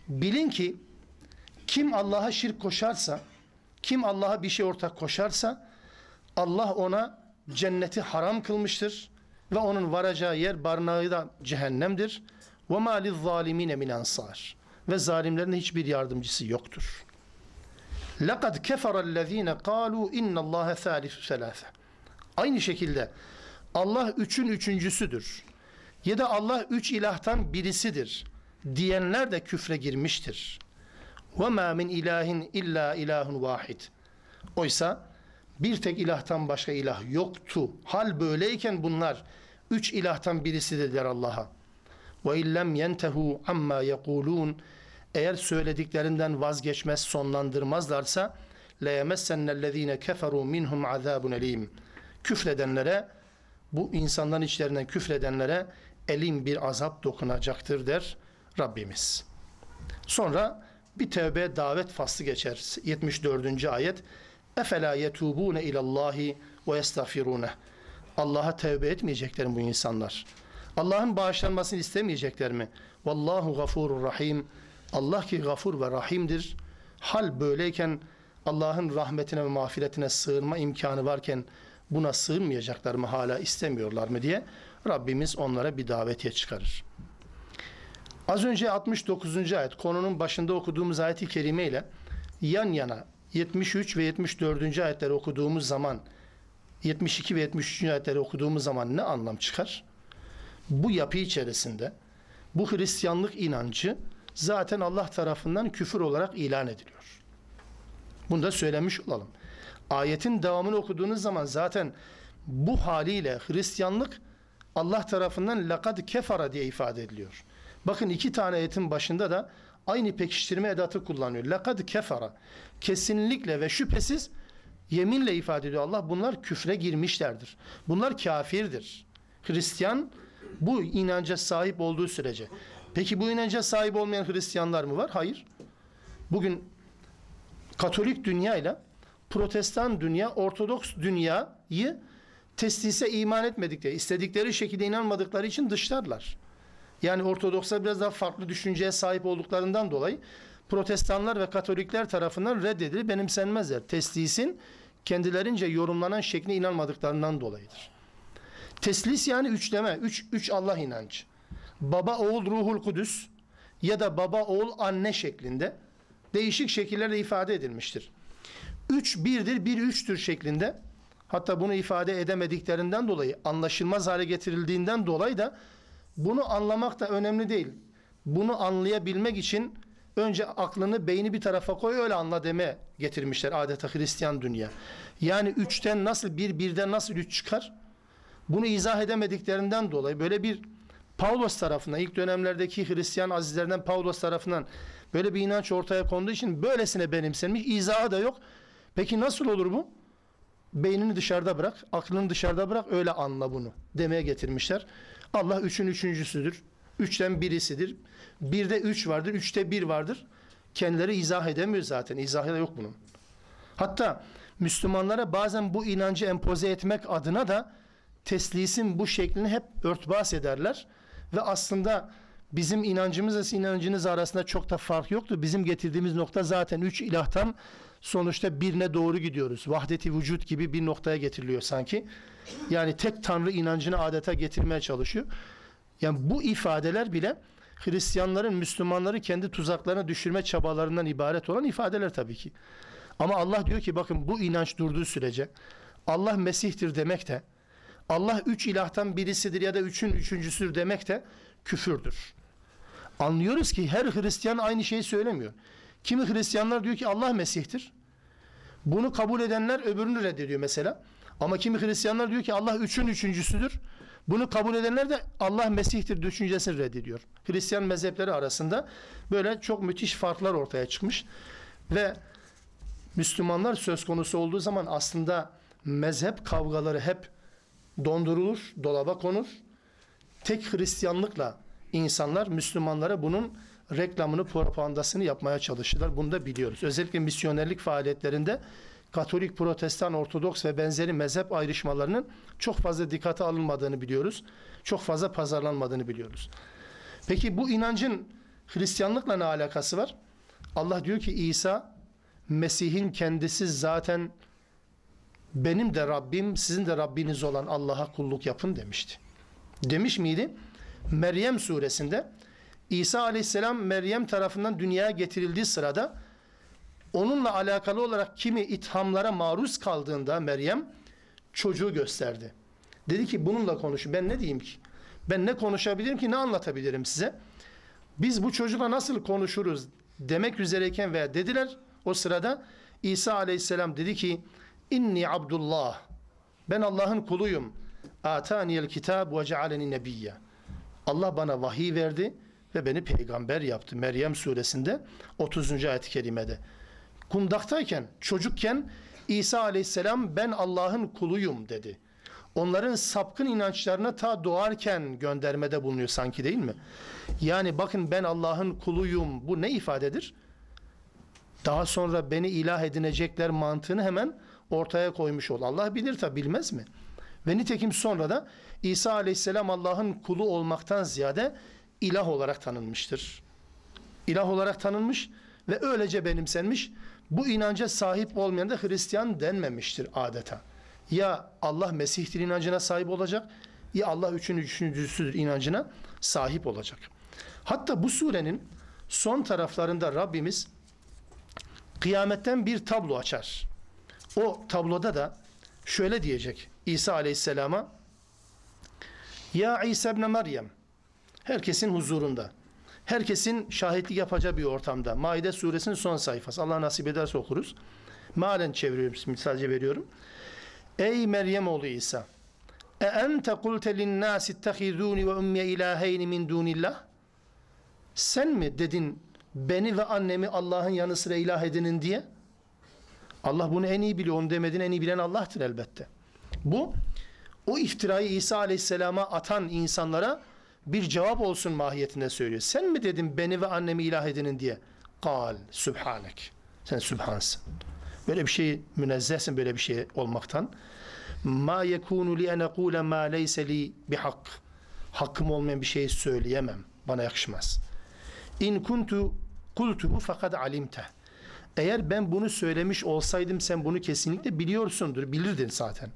Bilin ki kim Allah'a şirk koşarsa, kim Allah'a bir şey ortak koşarsa Allah ona cenneti haram kılmıştır ve onun varacağı yer barınağı da cehennemdir. Ve ma lizzalimine min ansar. Ve zalimlerin hiçbir yardımcısı yoktur. Laqad kefara allazina qalu inna Allaha thalithu thalatha. Aynı şekilde Allah üçün üçüncüsüdür. Ya da Allah üç ilahtan birisidir diyenler de küfre girmiştir. Ve ma min ilahin illa ilahun vahid. Oysa bir tek ilahtan başka ilah yoktu. Hal böyleyken bunlar üç ilahtan birisi dediler Allah'a. Ve illem yentehu amma yekulun. Eğer söylediklerinden vazgeçmez, sonlandırmazlarsa leyemessennellezine keferu minhum azabun elim. Küfredenlere bu insanların içlerinden küfredenlere elim bir azap dokunacaktır der Rabbimiz. Sonra bir tevbe davet faslı geçer. 74. ayet. Efela yetubune ilallahi ve yestağfirune. Allah'a tevbe etmeyecekler mi bu insanlar? Allah'ın bağışlanmasını istemeyecekler mi? Vallahu gafurur rahim. Allah ki gafur ve rahimdir. Hal böyleyken Allah'ın rahmetine ve mağfiretine sığınma imkanı varken buna sığınmayacaklar mı hala istemiyorlar mı diye Rabbimiz onlara bir davetiye çıkarır. Az önce 69. ayet konunun başında okuduğumuz ayeti kerime ile yan yana 73 ve 74. ayetleri okuduğumuz zaman 72 ve 73. ayetleri okuduğumuz zaman ne anlam çıkar? Bu yapı içerisinde bu Hristiyanlık inancı zaten Allah tarafından küfür olarak ilan ediliyor. Bunu da söylemiş olalım. Ayetin devamını okuduğunuz zaman zaten bu haliyle Hristiyanlık Allah tarafından lakad kefara diye ifade ediliyor. Bakın iki tane ayetin başında da aynı pekiştirme edatı kullanıyor. Lekad kefara. Kesinlikle ve şüphesiz yeminle ifade ediyor Allah. Bunlar küfre girmişlerdir. Bunlar kafirdir. Hristiyan bu inanca sahip olduğu sürece. Peki bu inanca sahip olmayan Hristiyanlar mı var? Hayır. Bugün Katolik dünya ile Protestan dünya, Ortodoks dünyayı teslise iman etmedikleri, istedikleri şekilde inanmadıkları için dışlarlar. Yani Ortodokslar biraz daha farklı düşünceye sahip olduklarından dolayı Protestanlar ve Katolikler tarafından reddedilip benimsenmezler. Teslisin kendilerince yorumlanan şekline inanmadıklarından dolayıdır. Teslis yani üçleme, üç, üç Allah inancı. Baba, oğul, ruhul kudüs ya da baba, oğul, anne şeklinde değişik şekillerle ifade edilmiştir. Üç birdir, bir üçtür şeklinde hatta bunu ifade edemediklerinden dolayı anlaşılmaz hale getirildiğinden dolayı da bunu anlamak da önemli değil. Bunu anlayabilmek için önce aklını, beyni bir tarafa koy öyle anla deme getirmişler adeta Hristiyan dünya. Yani üçten nasıl bir, birden nasıl üç çıkar? Bunu izah edemediklerinden dolayı böyle bir Pavlos tarafından, ilk dönemlerdeki Hristiyan azizlerden Pavlos tarafından böyle bir inanç ortaya konduğu için böylesine benimsenmiş. İzahı da yok. Peki nasıl olur bu? Beynini dışarıda bırak, aklını dışarıda bırak, öyle anla bunu demeye getirmişler. Allah üçün üçüncüsüdür. Üçten birisidir. Birde üç vardır, üçte bir vardır. Kendileri izah edemiyor zaten. İzahı da yok bunun. Hatta Müslümanlara bazen bu inancı empoze etmek adına da teslisin bu şeklini hep örtbas ederler. Ve aslında bizim inancımızla inancınız arasında çok da fark yoktu. Bizim getirdiğimiz nokta zaten üç ilahtan sonuçta birine doğru gidiyoruz. Vahdeti vücut gibi bir noktaya getiriliyor sanki. Yani tek tanrı inancını adeta getirmeye çalışıyor. Yani bu ifadeler bile Hristiyanların, Müslümanları kendi tuzaklarına düşürme çabalarından ibaret olan ifadeler tabii ki. Ama Allah diyor ki bakın bu inanç durduğu sürece Allah Mesih'tir demek de Allah üç ilahtan birisidir ya da üçün üçüncüsüdür demek de küfürdür. Anlıyoruz ki her Hristiyan aynı şeyi söylemiyor. Kimi Hristiyanlar diyor ki Allah Mesih'tir. Bunu kabul edenler öbürünü reddediyor mesela. Ama kimi Hristiyanlar diyor ki Allah üçün üçüncüsüdür. Bunu kabul edenler de Allah Mesih'tir düşüncesini reddediyor. Hristiyan mezhepleri arasında böyle çok müthiş farklar ortaya çıkmış. Ve Müslümanlar söz konusu olduğu zaman aslında mezhep kavgaları hep dondurulur, dolaba konur. Tek Hristiyanlıkla insanlar Müslümanlara bunun reklamını, propagandasını yapmaya çalışırlar. Bunu da biliyoruz. Özellikle misyonerlik faaliyetlerinde Katolik, Protestan, Ortodoks ve benzeri mezhep ayrışmalarının çok fazla dikkate alınmadığını biliyoruz. Çok fazla pazarlanmadığını biliyoruz. Peki bu inancın Hristiyanlıkla ne alakası var? Allah diyor ki İsa Mesih'in kendisi zaten benim de Rabbim, sizin de Rabbiniz olan Allah'a kulluk yapın demişti. Demiş miydi? Meryem suresinde İsa aleyhisselam Meryem tarafından dünyaya getirildiği sırada onunla alakalı olarak kimi ithamlara maruz kaldığında Meryem çocuğu gösterdi. Dedi ki bununla konuş. Ben ne diyeyim ki? Ben ne konuşabilirim ki ne anlatabilirim size? Biz bu çocukla nasıl konuşuruz demek üzereyken veya dediler o sırada İsa aleyhisselam dedi ki inni abdullah ben Allah'ın kuluyum. Ataniyel kitab ve cealeni nebiyye. Allah bana vahiy verdi ve beni peygamber yaptı. Meryem suresinde 30. ayet-i kerimede. Kundaktayken, çocukken İsa aleyhisselam ben Allah'ın kuluyum dedi. Onların sapkın inançlarına ta doğarken göndermede bulunuyor sanki değil mi? Yani bakın ben Allah'ın kuluyum bu ne ifadedir? Daha sonra beni ilah edinecekler mantığını hemen ortaya koymuş ol. Allah bilir tabi bilmez mi? Ve nitekim sonra da İsa aleyhisselam Allah'ın kulu olmaktan ziyade ilah olarak tanınmıştır. İlah olarak tanınmış ve öylece benimsenmiş. Bu inanca sahip olmayan da Hristiyan denmemiştir adeta. Ya Allah Mesih'tir inancına sahip olacak ya Allah üçün üçüncüsüdür inancına sahip olacak. Hatta bu surenin son taraflarında Rabbimiz kıyametten bir tablo açar. O tabloda da şöyle diyecek İsa Aleyhisselam'a Ya İsa ibn Meryem herkesin huzurunda herkesin şahitlik yapacağı bir ortamda Maide suresinin son sayfası Allah nasip ederse okuruz. Malen çeviriyorum sadece veriyorum. Ey Meryem oğlu İsa E ente kulte linnâs ittehidûni ve ummiye ilâheyni min dûnillah Sen mi dedin beni ve annemi Allah'ın yanı sıra ilah edinin diye? Allah bunu en iyi biliyor. Onu demedin en iyi bilen Allah'tır elbette. Bu o iftirayı İsa Aleyhisselam'a atan insanlara bir cevap olsun mahiyetinde söylüyor. Sen mi dedin beni ve annemi ilah edinin diye? Kal, sübhanek. Sen sübhansın. Böyle bir şey münezzehsin böyle bir şey olmaktan. Ma yekunu li en ekule ma leyse li bihak. Hakkım olmayan bir şeyi söyleyemem. Bana yakışmaz. İn kuntu kultuhu fakat alimte. Eğer ben bunu söylemiş olsaydım sen bunu kesinlikle biliyorsundur. Bilirdin zaten.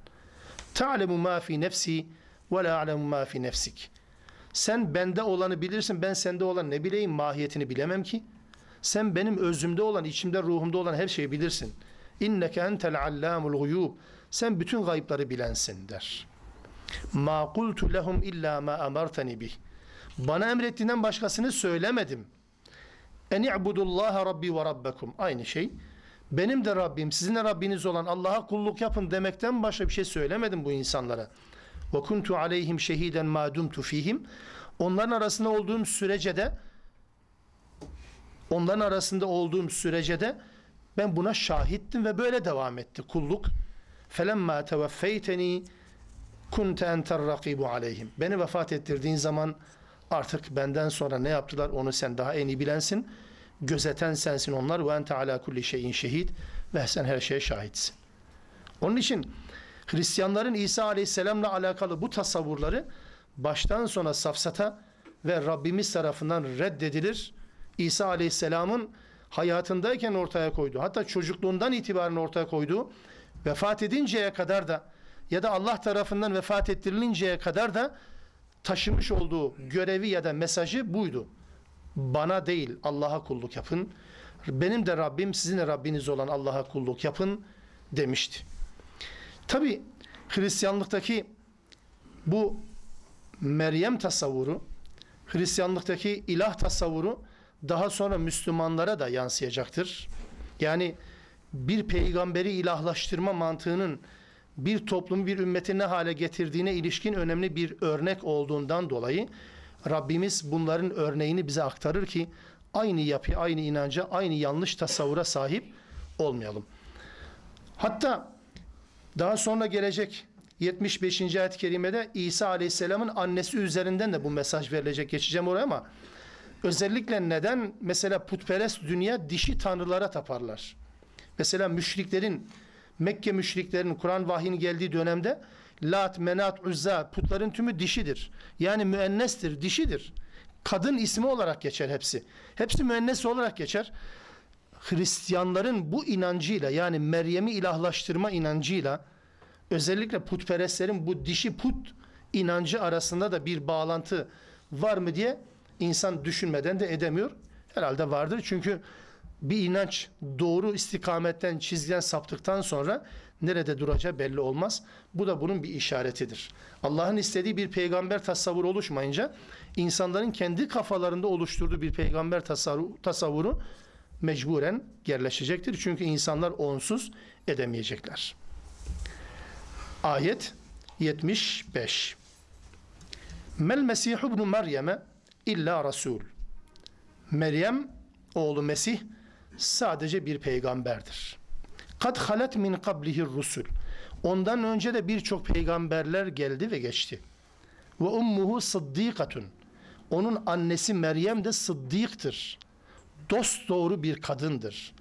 Ta'lemu ma fi nefsi ve la a'lemu ma fi nefsik. Sen bende olanı bilirsin, ben sende olan ne bileyim mahiyetini bilemem ki. Sen benim özümde olan, içimde, ruhumda olan her şeyi bilirsin. İnneke entel allamul guyub. Sen bütün gayıpları bilensin der. Ma kultu lehum illa ma amartani bih. Bana emrettiğinden başkasını söylemedim. En i'budullaha rabbi ve rabbekum. Aynı şey. Benim de Rabbim, sizin de Rabbiniz olan Allah'a kulluk yapın demekten başka bir şey söylemedim bu insanlara. Ve kuntu aleyhim şehiden ma dumtu fihim. Onların arasında olduğum sürece de onların arasında olduğum sürece de ben buna şahittim ve böyle devam etti kulluk. Felemma tevaffeyteni kunte enter rakibu aleyhim. Beni vefat ettirdiğin zaman artık benden sonra ne yaptılar onu sen daha en iyi bilensin. Gözeten sensin onlar ve ente ala kulli şeyin şehit ve sen her şeye şahitsin. Onun için Hristiyanların İsa Aleyhisselam'la alakalı bu tasavvurları baştan sona safsata ve Rabbimiz tarafından reddedilir. İsa Aleyhisselam'ın hayatındayken ortaya koyduğu, hatta çocukluğundan itibaren ortaya koyduğu, vefat edinceye kadar da ya da Allah tarafından vefat ettirilinceye kadar da taşımış olduğu görevi ya da mesajı buydu. Bana değil Allah'a kulluk yapın. Benim de Rabbim sizin de Rabbiniz olan Allah'a kulluk yapın demişti. Tabi Hristiyanlıktaki bu Meryem tasavvuru, Hristiyanlıktaki ilah tasavvuru daha sonra Müslümanlara da yansıyacaktır. Yani bir peygamberi ilahlaştırma mantığının bir toplumu bir ümmeti ne hale getirdiğine ilişkin önemli bir örnek olduğundan dolayı Rabbimiz bunların örneğini bize aktarır ki aynı yapı, aynı inanca, aynı yanlış tasavvura sahip olmayalım. Hatta daha sonra gelecek 75. ayet-i kerimede İsa Aleyhisselam'ın annesi üzerinden de bu mesaj verilecek. Geçeceğim oraya ama özellikle neden mesela putperest dünya dişi tanrılara taparlar? Mesela müşriklerin Mekke müşriklerinin Kur'an vahyinin geldiği dönemde Lat, Menat, Uzza putların tümü dişidir. Yani müennestir, dişidir. Kadın ismi olarak geçer hepsi. Hepsi müennes olarak geçer. Hristiyanların bu inancıyla yani Meryem'i ilahlaştırma inancıyla özellikle putperestlerin bu dişi put inancı arasında da bir bağlantı var mı diye insan düşünmeden de edemiyor. Herhalde vardır çünkü bir inanç doğru istikametten çizgiden saptıktan sonra nerede duracağı belli olmaz. Bu da bunun bir işaretidir. Allah'ın istediği bir peygamber tasavvuru oluşmayınca insanların kendi kafalarında oluşturduğu bir peygamber tasavvuru, mecburen yerleşecektir. Çünkü insanlar onsuz edemeyecekler. Ayet 75 Mel Mesihu ibn Meryem'e illa Resul Meryem oğlu Mesih sadece bir peygamberdir. Kad halet min kablihi rusul. Ondan önce de birçok peygamberler geldi ve geçti. Ve ummuhu sıddikatun. Onun annesi Meryem de sıddıktır. Dost doğru bir kadındır.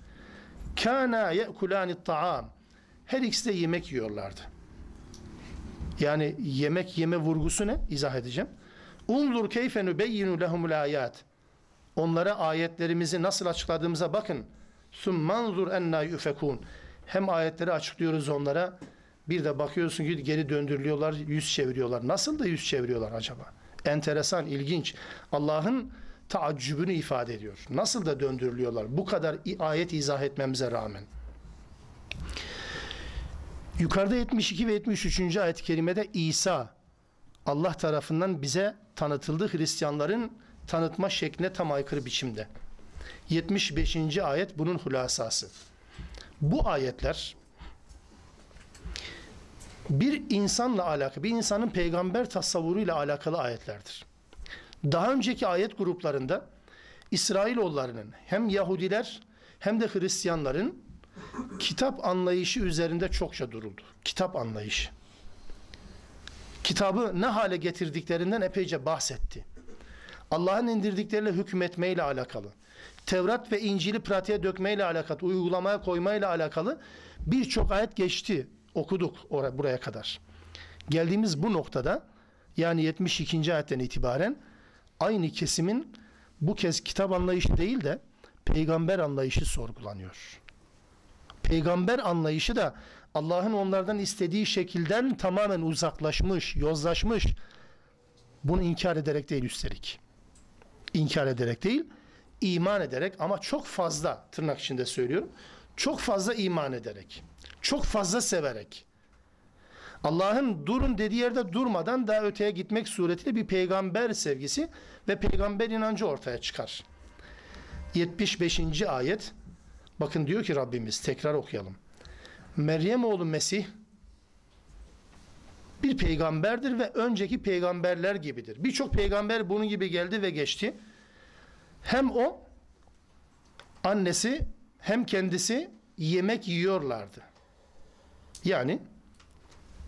Kana ye'kulani ta'am. Her ikisi de yemek yiyorlardı. Yani yemek yeme vurgusu ne? İzah edeceğim. Unzur keyfe nübeyyinu lehumul ayat. Onlara ayetlerimizi nasıl açıkladığımıza bakın. Summanzur enna yufekun. Hem ayetleri açıklıyoruz onlara. Bir de bakıyorsun ki geri döndürülüyorlar, yüz çeviriyorlar. Nasıl da yüz çeviriyorlar acaba? Enteresan, ilginç. Allah'ın taaccübünü ifade ediyor. Nasıl da döndürülüyorlar? Bu kadar ayet izah etmemize rağmen. Yukarıda 72 ve 73. ayet-i kerimede İsa Allah tarafından bize tanıtıldı Hristiyanların tanıtma şekline tam aykırı biçimde. 75. ayet bunun hulasası. Bu ayetler bir insanla alakalı, bir insanın peygamber tasavvuruyla alakalı ayetlerdir. Daha önceki ayet gruplarında İsrailoğullarının hem Yahudiler hem de Hristiyanların kitap anlayışı üzerinde çokça duruldu. Kitap anlayışı. Kitabı ne hale getirdiklerinden epeyce bahsetti. Allah'ın indirdikleriyle hükmetmeyle alakalı. Tevrat ve İncil'i pratiğe dökmeyle alakalı, uygulamaya koymayla alakalı birçok ayet geçti. Okuduk oraya, buraya kadar. Geldiğimiz bu noktada yani 72. ayetten itibaren aynı kesimin bu kez kitap anlayışı değil de peygamber anlayışı sorgulanıyor. Peygamber anlayışı da Allah'ın onlardan istediği şekilden tamamen uzaklaşmış, yozlaşmış. Bunu inkar ederek değil üstelik. İnkar ederek değil, iman ederek ama çok fazla tırnak içinde söylüyorum. Çok fazla iman ederek. Çok fazla severek. Allah'ın durun dediği yerde durmadan daha öteye gitmek suretiyle bir peygamber sevgisi ve peygamber inancı ortaya çıkar. 75. ayet bakın diyor ki Rabbimiz tekrar okuyalım. Meryem oğlu Mesih bir peygamberdir ve önceki peygamberler gibidir. Birçok peygamber bunun gibi geldi ve geçti. Hem o annesi hem kendisi yemek yiyorlardı. Yani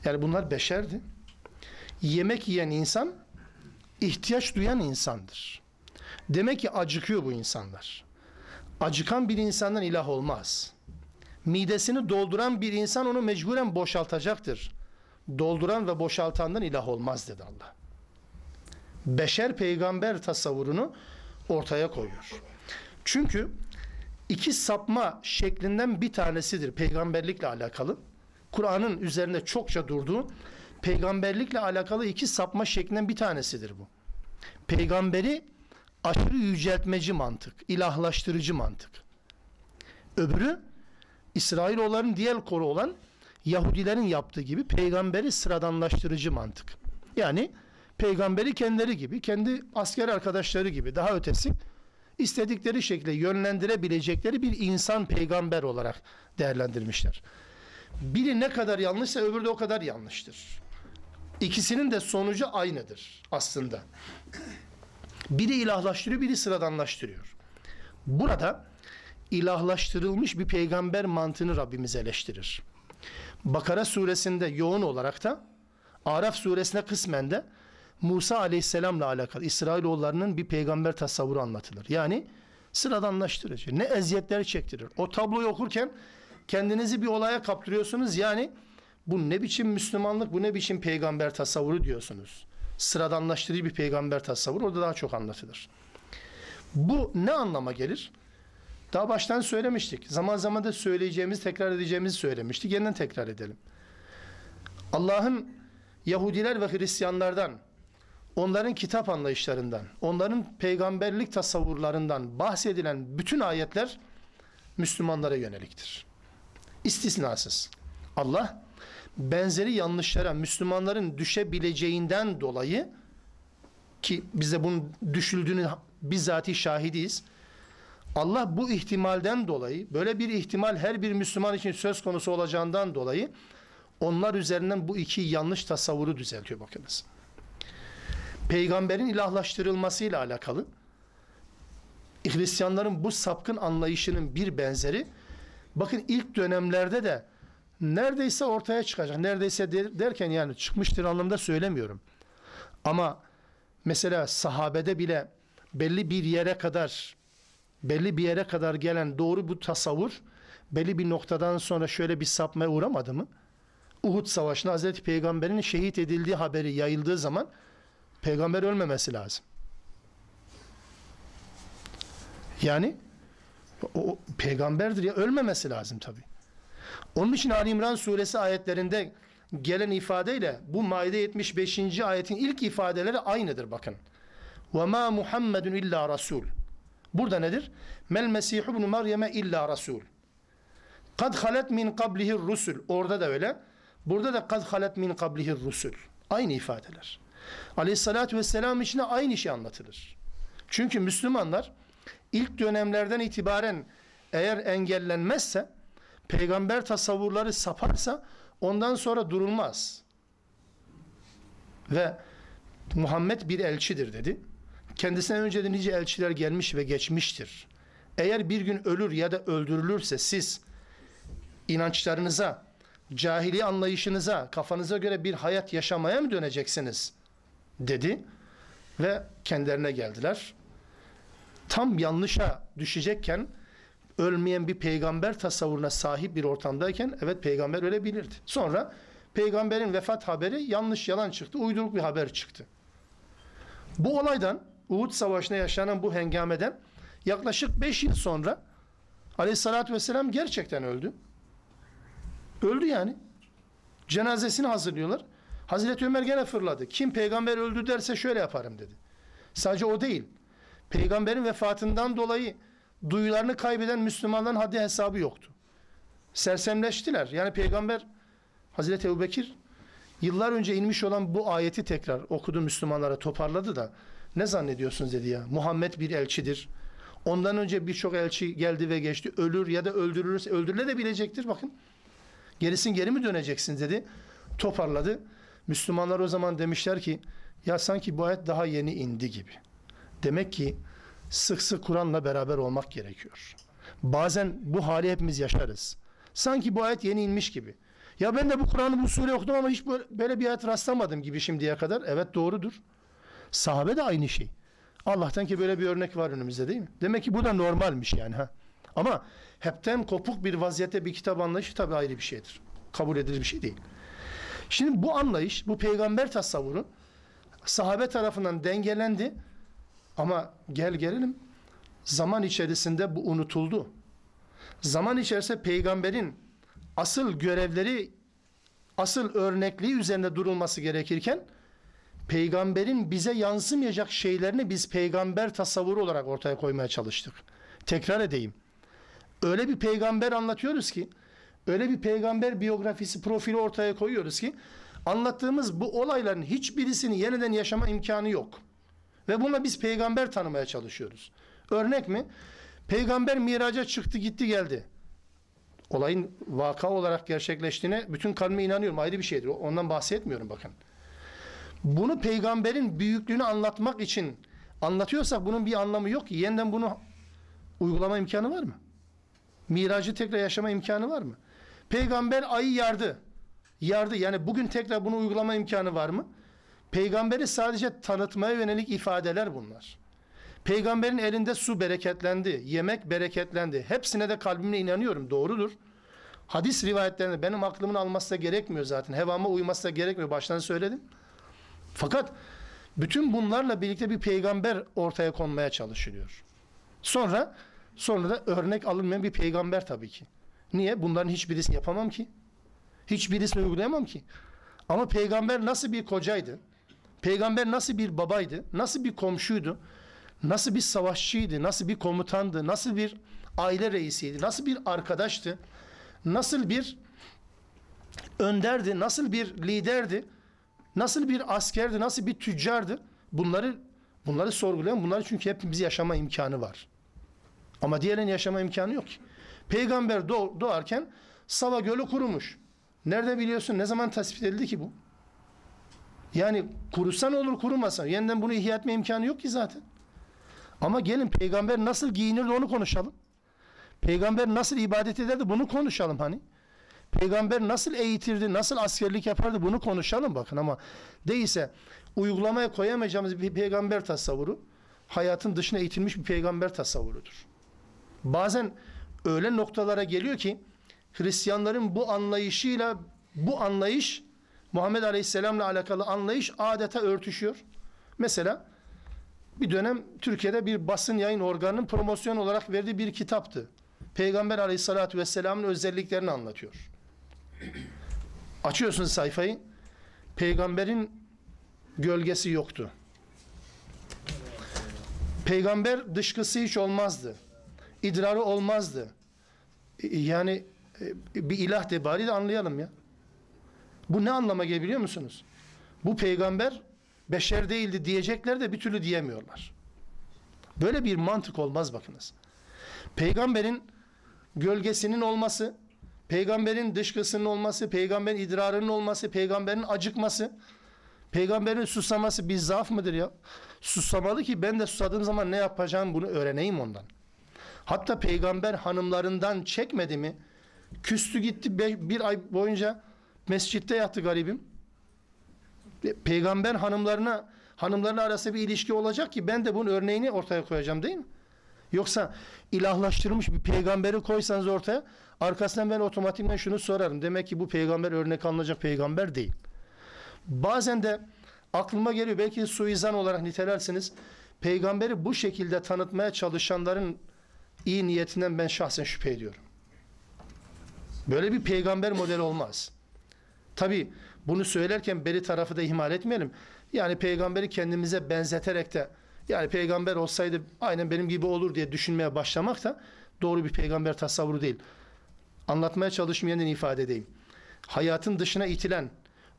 yani bunlar beşerdi. Yemek yiyen insan ihtiyaç duyan insandır. Demek ki acıkıyor bu insanlar. Acıkan bir insandan ilah olmaz. Midesini dolduran bir insan onu mecburen boşaltacaktır. Dolduran ve boşaltandan ilah olmaz dedi Allah. Beşer peygamber tasavvurunu ortaya koyuyor. Çünkü iki sapma şeklinden bir tanesidir peygamberlikle alakalı. Kur'an'ın üzerinde çokça durduğu peygamberlikle alakalı iki sapma şeklinden bir tanesidir bu. Peygamberi aşırı yüceltmeci mantık, ilahlaştırıcı mantık. Öbürü İsrailoğulların diğer koru olan Yahudilerin yaptığı gibi peygamberi sıradanlaştırıcı mantık. Yani peygamberi kendileri gibi, kendi asker arkadaşları gibi daha ötesi istedikleri şekilde yönlendirebilecekleri bir insan peygamber olarak değerlendirmişler. Biri ne kadar yanlışsa öbürü de o kadar yanlıştır. İkisinin de sonucu aynıdır aslında. Biri ilahlaştırıyor, biri sıradanlaştırıyor. Burada ilahlaştırılmış bir peygamber mantığını Rabbimiz eleştirir. Bakara suresinde yoğun olarak da Araf suresine kısmen de Musa aleyhisselamla alakalı İsrailoğullarının bir peygamber tasavvuru anlatılır. Yani sıradanlaştırıcı. Ne eziyetler çektirir. O tabloyu okurken kendinizi bir olaya kaptırıyorsunuz. Yani bu ne biçim Müslümanlık, bu ne biçim peygamber tasavvuru diyorsunuz. Sıradanlaştırıcı bir peygamber tasavvuru orada daha çok anlatılır. Bu ne anlama gelir? Daha baştan söylemiştik. Zaman zaman da söyleyeceğimiz, tekrar edeceğimizi söylemiştik. Yeniden tekrar edelim. Allah'ın Yahudiler ve Hristiyanlardan, onların kitap anlayışlarından, onların peygamberlik tasavvurlarından bahsedilen bütün ayetler Müslümanlara yöneliktir. İstisnasız. Allah benzeri yanlışlara Müslümanların düşebileceğinden dolayı ki bize bunun düşüldüğünü bizzati şahidiyiz. Allah bu ihtimalden dolayı, böyle bir ihtimal her bir Müslüman için söz konusu olacağından dolayı onlar üzerinden bu iki yanlış tasavvuru düzeltiyor bakınız. Peygamberin ilahlaştırılmasıyla alakalı Hristiyanların bu sapkın anlayışının bir benzeri bakın ilk dönemlerde de neredeyse ortaya çıkacak. Neredeyse derken yani çıkmıştır anlamda söylemiyorum. Ama mesela sahabede bile belli bir yere kadar belli bir yere kadar gelen doğru bu tasavvur belli bir noktadan sonra şöyle bir sapmaya uğramadı mı? Uhud Savaşı'nda Hazreti Peygamber'in şehit edildiği haberi yayıldığı zaman peygamber ölmemesi lazım. Yani o peygamberdir ya ölmemesi lazım tabi. Onun için Ali İmran suresi ayetlerinde gelen ifadeyle bu Maide 75. ayetin ilk ifadeleri aynıdır bakın. Ve ma Muhammedun illa rasul. Burada nedir? Mel Mesih ibn Meryem'e illa rasul. Kad halet min qablihi rusul. Orada da öyle. Burada da kad halet min qablihi rusul. Aynı ifadeler. Aleyhissalatü vesselam için aynı şey anlatılır. Çünkü Müslümanlar ilk dönemlerden itibaren eğer engellenmezse peygamber tasavvurları saparsa ondan sonra durulmaz. Ve Muhammed bir elçidir dedi. Kendisine önce de nice elçiler gelmiş ve geçmiştir. Eğer bir gün ölür ya da öldürülürse siz inançlarınıza, cahiliye anlayışınıza, kafanıza göre bir hayat yaşamaya mı döneceksiniz? dedi ve kendilerine geldiler. Tam yanlışa düşecekken ölmeyen bir peygamber tasavvuruna sahip bir ortamdayken evet peygamber ölebilirdi. Sonra peygamberin vefat haberi yanlış yalan çıktı. Uyduruk bir haber çıktı. Bu olaydan Uhud Savaşı'nda yaşanan bu hengameden yaklaşık 5 yıl sonra Aleyhissalatü Vesselam gerçekten öldü. Öldü yani. Cenazesini hazırlıyorlar. Hazreti Ömer gene fırladı. Kim peygamber öldü derse şöyle yaparım dedi. Sadece o değil. Peygamberin vefatından dolayı duyularını kaybeden Müslümanların haddi hesabı yoktu. Sersemleştiler. Yani peygamber Hazreti Ebu Bekir yıllar önce inmiş olan bu ayeti tekrar okudu Müslümanlara toparladı da ne zannediyorsunuz dedi ya. Muhammed bir elçidir. Ondan önce birçok elçi geldi ve geçti. Ölür ya da öldürülürse öldürülebilecektir bakın. Gerisin geri mi döneceksiniz dedi. Toparladı. Müslümanlar o zaman demişler ki ya sanki bu ayet daha yeni indi gibi. Demek ki sık sık Kur'an'la beraber olmak gerekiyor. Bazen bu hali hepimiz yaşarız. Sanki bu ayet yeni inmiş gibi. Ya ben de bu Kur'an'ı bu sure okudum ama hiç böyle, böyle bir ayet rastlamadım gibi şimdiye kadar. Evet doğrudur. Sahabe de aynı şey. Allah'tan ki böyle bir örnek var önümüzde değil mi? Demek ki bu da normalmiş yani ha. Ama hepten kopuk bir vaziyette bir kitap anlayışı tabii ayrı bir şeydir. Kabul edilir bir şey değil. Şimdi bu anlayış, bu peygamber tasavvuru sahabe tarafından dengelendi ama gel gelelim zaman içerisinde bu unutuldu. Zaman içerisinde peygamberin asıl görevleri, asıl örnekliği üzerinde durulması gerekirken peygamberin bize yansımayacak şeylerini biz peygamber tasavvuru olarak ortaya koymaya çalıştık. Tekrar edeyim. Öyle bir peygamber anlatıyoruz ki, öyle bir peygamber biyografisi, profili ortaya koyuyoruz ki, anlattığımız bu olayların hiçbirisini yeniden yaşama imkanı yok. Ve bununla biz peygamber tanımaya çalışıyoruz. Örnek mi? Peygamber miraca çıktı gitti geldi. Olayın vaka olarak gerçekleştiğine bütün kalbime inanıyorum. Ayrı bir şeydir. Ondan bahsetmiyorum bakın. Bunu peygamberin büyüklüğünü anlatmak için anlatıyorsak bunun bir anlamı yok ki. Yeniden bunu uygulama imkanı var mı? Miracı tekrar yaşama imkanı var mı? Peygamber ayı yardı. Yardı. Yani bugün tekrar bunu uygulama imkanı var mı? Peygamberi sadece tanıtmaya yönelik ifadeler bunlar. Peygamberin elinde su bereketlendi, yemek bereketlendi. Hepsine de kalbimle inanıyorum. Doğrudur. Hadis rivayetlerinde benim aklımın alması da gerekmiyor zaten. Hevama uyması da gerekmiyor. Baştan söyledim. Fakat bütün bunlarla birlikte bir peygamber ortaya konmaya çalışılıyor. Sonra sonra da örnek alınmayan bir peygamber tabii ki. Niye? Bunların hiçbirisini yapamam ki. Hiçbirisini uygulayamam ki. Ama peygamber nasıl bir kocaydı? Peygamber nasıl bir babaydı? Nasıl bir komşuydu? Nasıl bir savaşçıydı? Nasıl bir komutandı? Nasıl bir aile reisiydi? Nasıl bir arkadaştı? Nasıl bir önderdi? Nasıl bir liderdi? Nasıl bir askerdi? Nasıl bir tüccardı? Bunları bunları sorgulayan bunları çünkü hepimiz yaşama imkanı var. Ama diğerinin yaşama imkanı yok ki. Peygamber doğ, doğarken Sava Gölü kurumuş. Nerede biliyorsun? Ne zaman tespit edildi ki bu? Yani kurusan olur kurumasa. Yeniden bunu ihya etme imkanı yok ki zaten. Ama gelin peygamber nasıl giyinirdi onu konuşalım. Peygamber nasıl ibadet ederdi bunu konuşalım hani. Peygamber nasıl eğitirdi, nasıl askerlik yapardı bunu konuşalım bakın ama değilse uygulamaya koyamayacağımız bir peygamber tasavvuru hayatın dışına eğitilmiş bir peygamber tasavvurudur. Bazen öyle noktalara geliyor ki Hristiyanların bu anlayışıyla bu anlayış Muhammed Aleyhisselam'la alakalı anlayış adeta örtüşüyor. Mesela bir dönem Türkiye'de bir basın yayın organının promosyon olarak verdiği bir kitaptı. Peygamber Aleyhisselatü Vesselam'ın özelliklerini anlatıyor. Açıyorsunuz sayfayı. Peygamberin gölgesi yoktu. Peygamber dışkısı hiç olmazdı. İdrarı olmazdı. Yani e, bir ilah debari de anlayalım ya. Bu ne anlama geliyor musunuz? Bu peygamber beşer değildi diyecekler de bir türlü diyemiyorlar. Böyle bir mantık olmaz bakınız. Peygamberin gölgesinin olması, peygamberin dışkısının olması, peygamberin idrarının olması, peygamberin acıkması, peygamberin susaması bir zaaf mıdır ya? Susamalı ki ben de susadığım zaman ne yapacağım bunu öğreneyim ondan. Hatta peygamber hanımlarından çekmedi mi? Küstü gitti bir ay boyunca mescitte yattı garibim. Peygamber hanımlarına hanımlarla arasında bir ilişki olacak ki ben de bunun örneğini ortaya koyacağım değil mi? Yoksa ilahlaştırılmış bir peygamberi koysanız ortaya arkasından ben otomatikman şunu sorarım. Demek ki bu peygamber örnek alınacak peygamber değil. Bazen de aklıma geliyor belki suizan olarak nitelersiniz. Peygamberi bu şekilde tanıtmaya çalışanların iyi niyetinden ben şahsen şüphe ediyorum. Böyle bir peygamber modeli olmaz. Tabi bunu söylerken beri tarafı da ihmal etmeyelim. Yani peygamberi kendimize benzeterek de yani peygamber olsaydı aynen benim gibi olur diye düşünmeye başlamak da doğru bir peygamber tasavvuru değil. Anlatmaya çalışmayanın ifade edeyim. Hayatın dışına itilen,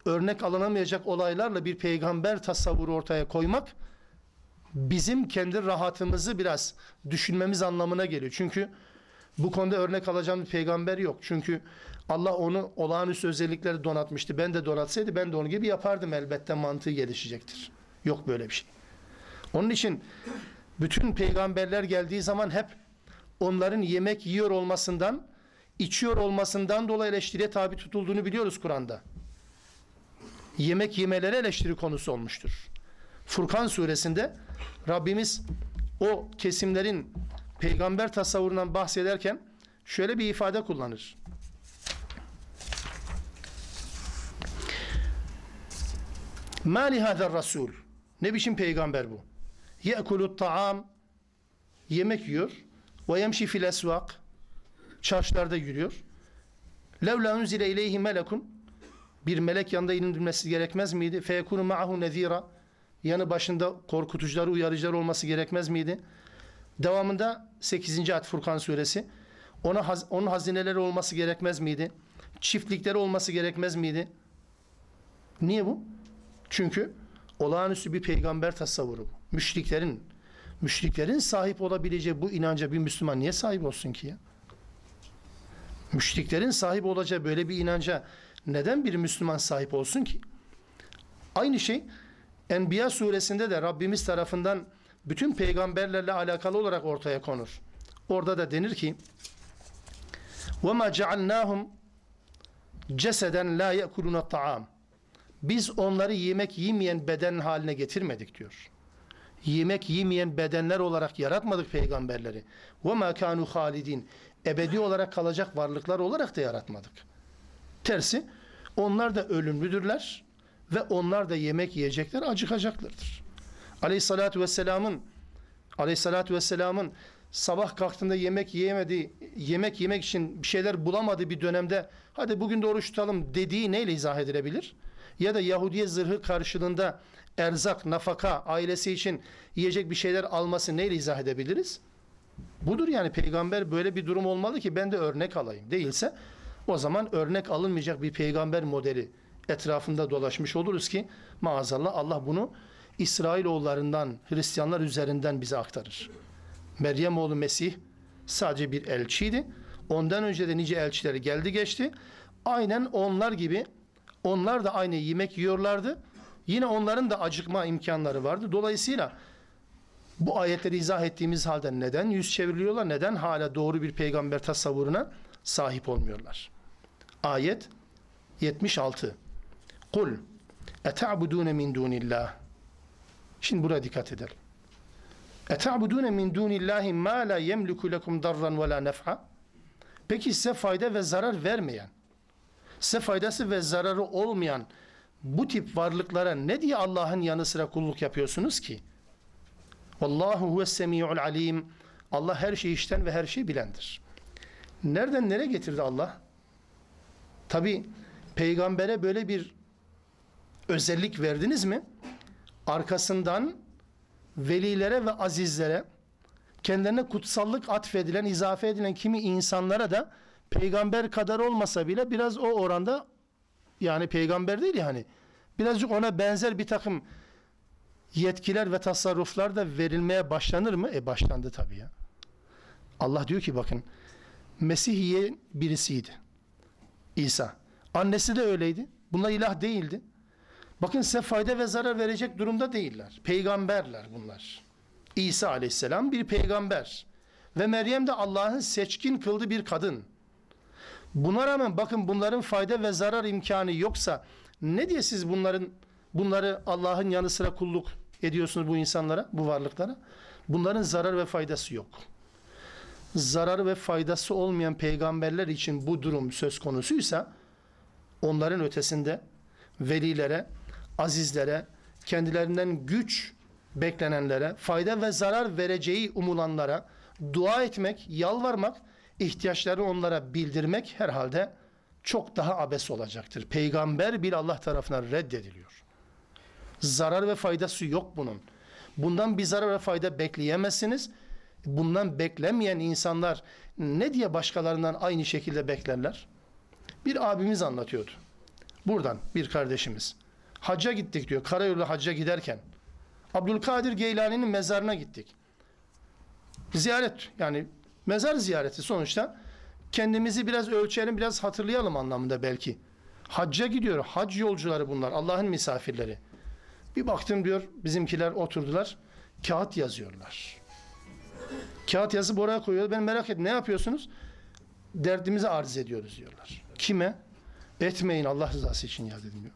örnek alınamayacak olaylarla bir peygamber tasavvuru ortaya koymak bizim kendi rahatımızı biraz düşünmemiz anlamına geliyor. Çünkü Bu konuda örnek alacağım bir peygamber yok. Çünkü Allah onu olağanüstü özellikleri donatmıştı. Ben de donatsaydı ben de onun gibi yapardım elbette mantığı gelişecektir. Yok böyle bir şey. Onun için bütün peygamberler geldiği zaman hep onların yemek yiyor olmasından, içiyor olmasından dolayı eleştiriye tabi tutulduğunu biliyoruz Kur'an'da. Yemek yemeleri eleştiri konusu olmuştur. Furkan suresinde Rabbimiz o kesimlerin peygamber tasavvurundan bahsederken şöyle bir ifade kullanır. Ma li hâzer rasul. Ne biçim peygamber bu? Ye'kulu ta'am yemek yiyor ve yemşi fil esvak çarşılarda yürüyor. Levla unzile ileyhi melekun bir melek yanında indirilmesi gerekmez miydi? Feyekunu ma'ahu nezira yanı başında korkutucuları, uyarıcılar olması gerekmez miydi? Devamında 8. ayet Furkan suresi. Ona haz, onun hazineleri olması gerekmez miydi? Çiftlikleri olması gerekmez miydi? Niye bu? Çünkü olağanüstü bir peygamber tasavvuru bu. Müşriklerin müşriklerin sahip olabileceği bu inanca bir Müslüman niye sahip olsun ki ya? Müşriklerin sahip olacağı böyle bir inanca neden bir Müslüman sahip olsun ki? Aynı şey Enbiya suresinde de Rabbimiz tarafından bütün peygamberlerle alakalı olarak ortaya konur. Orada da denir ki وَمَا جَعَلْنَاهُمْ ceseden la yekuluna ta'am. Biz onları yemek yemeyen beden haline getirmedik diyor. Yemek yemeyen bedenler olarak yaratmadık peygamberleri. Ve ma kanu halidin. Ebedi olarak kalacak varlıklar olarak da yaratmadık. Tersi onlar da ölümlüdürler ve onlar da yemek yiyecekler, acıkacaklardır. Aleyhissalatu vesselamın Aleyhissalatu vesselamın sabah kalktığında yemek yiyemedi, yemek yemek için bir şeyler bulamadığı bir dönemde hadi bugün de oruç tutalım dediği neyle izah edilebilir? Ya da Yahudiye zırhı karşılığında erzak, nafaka, ailesi için yiyecek bir şeyler alması neyle izah edebiliriz? Budur yani peygamber böyle bir durum olmalı ki ben de örnek alayım. Değilse o zaman örnek alınmayacak bir peygamber modeli etrafında dolaşmış oluruz ki maazallah Allah bunu İsrailoğullarından, Hristiyanlar üzerinden bize aktarır. Meryem oğlu Mesih sadece bir elçiydi. Ondan önce de nice elçileri geldi geçti. Aynen onlar gibi onlar da aynı yemek yiyorlardı. Yine onların da acıkma imkanları vardı. Dolayısıyla bu ayetleri izah ettiğimiz halde neden yüz çevriliyorlar? Neden hala doğru bir peygamber tasavvuruna sahip olmuyorlar? Ayet 76. Kul eta'budune min dunillah. Şimdi buraya dikkat edelim. Eta'budune min dunillahi ma la yemliku lekum darran ve la nef'a. Peki size fayda ve zarar vermeyen, size faydası ve zararı olmayan bu tip varlıklara ne diye Allah'ın yanı sıra kulluk yapıyorsunuz ki? Vallahu huves semi'ul alim. Allah her şeyi işten ve her şeyi bilendir. Nereden nereye getirdi Allah? Tabi peygambere böyle bir özellik verdiniz mi? Arkasından velilere ve azizlere kendilerine kutsallık atfedilen, izafe edilen kimi insanlara da peygamber kadar olmasa bile biraz o oranda yani peygamber değil yani birazcık ona benzer bir takım yetkiler ve tasarruflar da verilmeye başlanır mı? E başlandı tabii ya. Allah diyor ki bakın Mesihiye birisiydi. İsa. Annesi de öyleydi. Bunlar ilah değildi. Bakın size fayda ve zarar verecek durumda değiller. Peygamberler bunlar. İsa aleyhisselam bir peygamber. Ve Meryem de Allah'ın seçkin kıldığı bir kadın. Buna rağmen bakın bunların fayda ve zarar imkanı yoksa ne diye siz bunların bunları Allah'ın yanı sıra kulluk ediyorsunuz bu insanlara, bu varlıklara? Bunların zarar ve faydası yok. Zararı ve faydası olmayan peygamberler için bu durum söz konusuysa onların ötesinde velilere, azizlere, kendilerinden güç beklenenlere, fayda ve zarar vereceği umulanlara dua etmek, yalvarmak, ihtiyaçlarını onlara bildirmek herhalde çok daha abes olacaktır. Peygamber bir Allah tarafından reddediliyor. Zarar ve faydası yok bunun. Bundan bir zarar ve fayda bekleyemezsiniz. Bundan beklemeyen insanlar ne diye başkalarından aynı şekilde beklerler? Bir abimiz anlatıyordu. Buradan bir kardeşimiz. Hacca gittik diyor. Karayolu hacca giderken. Abdülkadir Geylani'nin mezarına gittik. Ziyaret yani Mezar ziyareti sonuçta kendimizi biraz ölçelim, biraz hatırlayalım anlamında belki. Hacca gidiyor. Hac yolcuları bunlar. Allah'ın misafirleri. Bir baktım diyor bizimkiler oturdular. Kağıt yazıyorlar. Kağıt yazıp oraya koyuyor. Ben merak ettim. Ne yapıyorsunuz? Derdimizi arz ediyoruz diyorlar. Kime? Etmeyin Allah rızası için ya dedim diyor.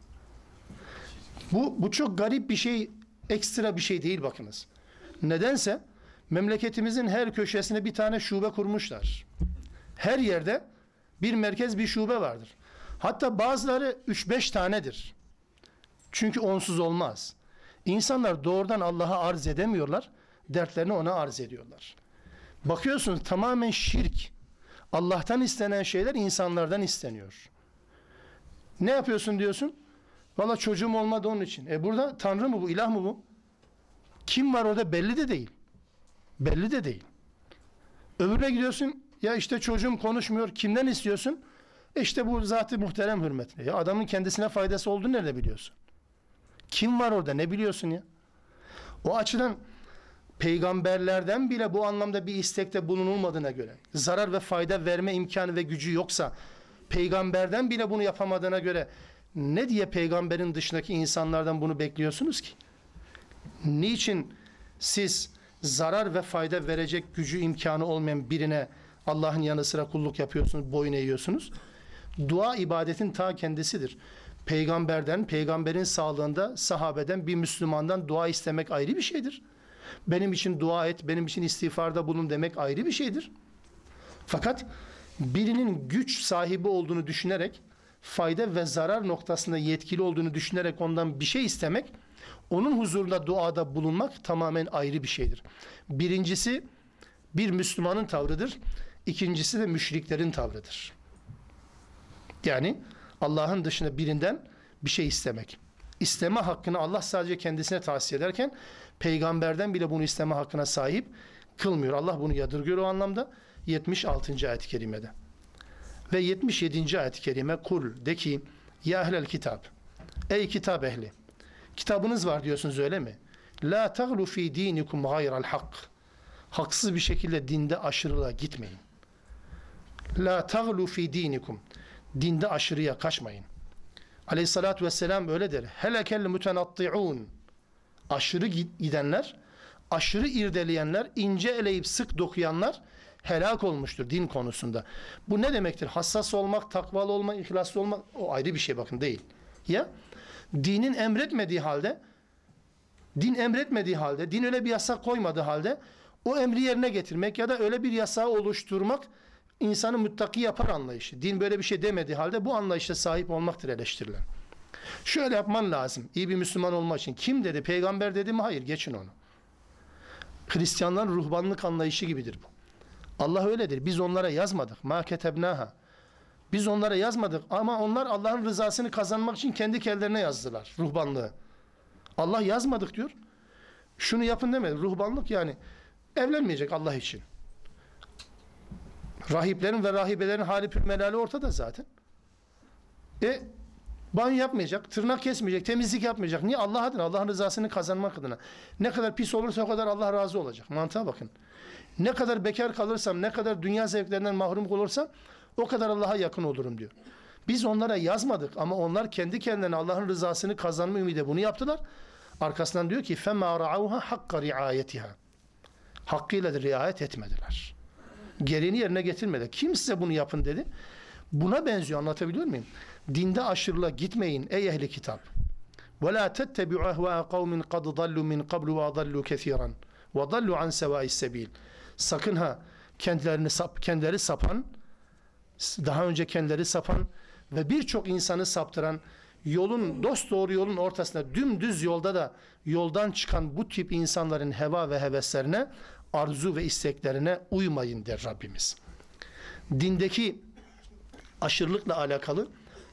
Bu, bu çok garip bir şey, ekstra bir şey değil bakınız. Nedense memleketimizin her köşesine bir tane şube kurmuşlar. Her yerde bir merkez bir şube vardır. Hatta bazıları 3-5 tanedir. Çünkü onsuz olmaz. İnsanlar doğrudan Allah'a arz edemiyorlar. Dertlerini ona arz ediyorlar. Bakıyorsunuz tamamen şirk. Allah'tan istenen şeyler insanlardan isteniyor. Ne yapıyorsun diyorsun? Valla çocuğum olmadı onun için. E burada Tanrı mı bu, ilah mı bu? Kim var orada belli de değil. Belli de değil. Öbürüne gidiyorsun, ya işte çocuğum konuşmuyor, kimden istiyorsun? E işte bu zatı muhterem hürmetine. Ya adamın kendisine faydası olduğunu nerede biliyorsun? Kim var orada ne biliyorsun ya? O açıdan peygamberlerden bile bu anlamda bir istekte bulunulmadığına göre, zarar ve fayda verme imkanı ve gücü yoksa, peygamberden bile bunu yapamadığına göre ne diye peygamberin dışındaki insanlardan bunu bekliyorsunuz ki? Niçin siz zarar ve fayda verecek gücü imkanı olmayan birine Allah'ın yanı sıra kulluk yapıyorsunuz, boyun eğiyorsunuz? Dua ibadetin ta kendisidir. Peygamberden, peygamberin sağlığında sahabeden bir Müslümandan dua istemek ayrı bir şeydir. Benim için dua et, benim için istiğfarda bulun demek ayrı bir şeydir. Fakat birinin güç sahibi olduğunu düşünerek, fayda ve zarar noktasında yetkili olduğunu düşünerek ondan bir şey istemek, onun huzurunda duada bulunmak tamamen ayrı bir şeydir. Birincisi bir Müslümanın tavrıdır. İkincisi de müşriklerin tavrıdır. Yani Allah'ın dışında birinden bir şey istemek. İsteme hakkını Allah sadece kendisine tavsiye ederken peygamberden bile bunu isteme hakkına sahip kılmıyor. Allah bunu yadırgıyor o anlamda 76. ayet-i kerimede. Ve 77. ayet-i kerime kul de ki ya ehlel kitap ey kitap ehli kitabınız var diyorsunuz öyle mi? La taglu fi dinikum gayral hak haksız bir şekilde dinde aşırılığa gitmeyin. La taglu fi dinikum dinde aşırıya kaçmayın. Aleyhissalatü vesselam öyle der. Helekel mütenatti'un aşırı gidenler, aşırı irdeleyenler, ince eleyip sık dokuyanlar helak olmuştur din konusunda. Bu ne demektir? Hassas olmak, takvalı olmak, ihlaslı olmak o ayrı bir şey bakın değil. Ya dinin emretmediği halde din emretmediği halde, din öyle bir yasak koymadığı halde o emri yerine getirmek ya da öyle bir yasağı oluşturmak insanı muttaki yapar anlayışı. Din böyle bir şey demediği halde bu anlayışa sahip olmaktır eleştirilen. Şöyle yapman lazım. iyi bir Müslüman olmak için. Kim dedi? Peygamber dedi mi? Hayır. Geçin onu. Hristiyanların ruhbanlık anlayışı gibidir bu. Allah öyledir. Biz onlara yazmadık. Ma ketebnaha. Biz onlara yazmadık ama onlar Allah'ın rızasını kazanmak için kendi kellerine yazdılar ruhbanlığı. Allah yazmadık diyor. Şunu yapın demedi. Ruhbanlık yani evlenmeyecek Allah için. Rahiplerin ve rahibelerin hali pürmelali ortada zaten. E banyo yapmayacak, tırnak kesmeyecek, temizlik yapmayacak. Niye? Allah adına, Allah'ın rızasını kazanmak adına. Ne kadar pis olursa o kadar Allah razı olacak. Mantığa bakın. Ne kadar bekar kalırsam, ne kadar dünya zevklerinden mahrum olursam o kadar Allah'a yakın olurum diyor. Biz onlara yazmadık ama onlar kendi kendilerine Allah'ın rızasını kazanma ümidi bunu yaptılar. Arkasından diyor ki فَمَا رَعَوْهَا حَقَّ رِعَايَتِهَا Hakkıyla da riayet etmediler. Gereğini yerine getirmedi. Kim size bunu yapın dedi. Buna benziyor anlatabiliyor muyum? Dinde aşırılığa gitmeyin ey ehli kitap. وَلَا تَتَّبِعُوا اَهْوَاءَ قَوْمٍ قَدْ ضَلُّوا مِنْ قَبْلُ وَاضَلُّوا كَثِيرًا وَضَلُّوا عَنْ سَوَاءِ السَّب۪يلِ Sakın ha kendilerini sap, kendileri sapan, daha önce kendileri sapan ve birçok insanı saptıran yolun dost doğru yolun ortasında dümdüz yolda da yoldan çıkan bu tip insanların heva ve heveslerine arzu ve isteklerine uymayın der Rabbimiz. Dindeki aşırılıkla alakalı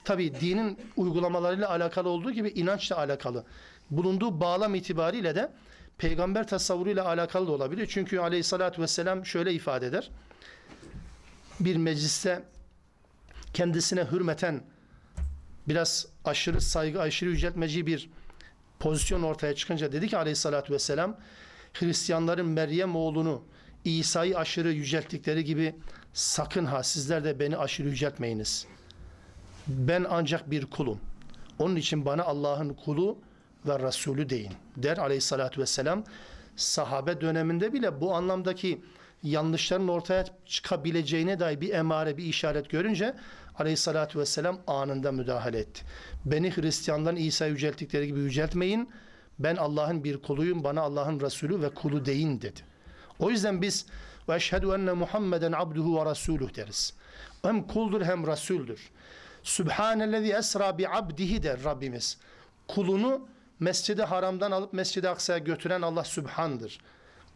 tabi dinin uygulamalarıyla alakalı olduğu gibi inançla alakalı. Bulunduğu bağlam itibariyle de peygamber tasavvuruyla alakalı da olabilir. Çünkü aleyhissalatü vesselam şöyle ifade eder. Bir mecliste kendisine hürmeten biraz aşırı saygı, aşırı yüceltmeci bir pozisyon ortaya çıkınca dedi ki aleyhissalatü vesselam Hristiyanların Meryem oğlunu İsa'yı aşırı yücelttikleri gibi sakın ha sizler de beni aşırı yüceltmeyiniz. Ben ancak bir kulum. Onun için bana Allah'ın kulu ve Resulü deyin der aleyhissalatü vesselam. Sahabe döneminde bile bu anlamdaki yanlışların ortaya çıkabileceğine dair bir emare, bir işaret görünce aleyhissalatü vesselam anında müdahale etti. Beni Hristiyanların İsa'yı yücelttikleri gibi yüceltmeyin. Ben Allah'ın bir kuluyum, bana Allah'ın Resulü ve kulu deyin dedi. O yüzden biz ve eşhedü enne Muhammeden abduhu ve rasuluh deriz. Hem kuldur hem rasuldür. Sübhanellezi esra bi abdihi der Rabbimiz. Kulunu Mescid-i Haram'dan alıp Mescid-i Aksa'ya götüren Allah Sübhan'dır.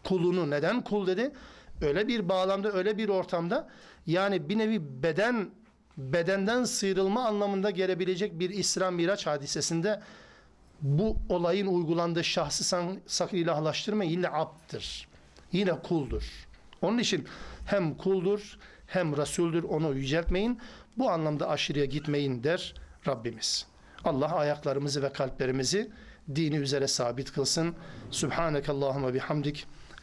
Kulunu neden kul dedi? Öyle bir bağlamda, öyle bir ortamda yani bir nevi beden bedenden sıyrılma anlamında gelebilecek bir İsra Miraç hadisesinde bu olayın uygulandığı şahsı san- sakın ilahlaştırma yine abdır. Yine kuldur. Onun için hem kuldur hem Resul'dür onu yüceltmeyin. Bu anlamda aşırıya gitmeyin der Rabbimiz. Allah ayaklarımızı ve kalplerimizi dini üzere sabit kılsın. Subhaneke Allahümme bihamdik.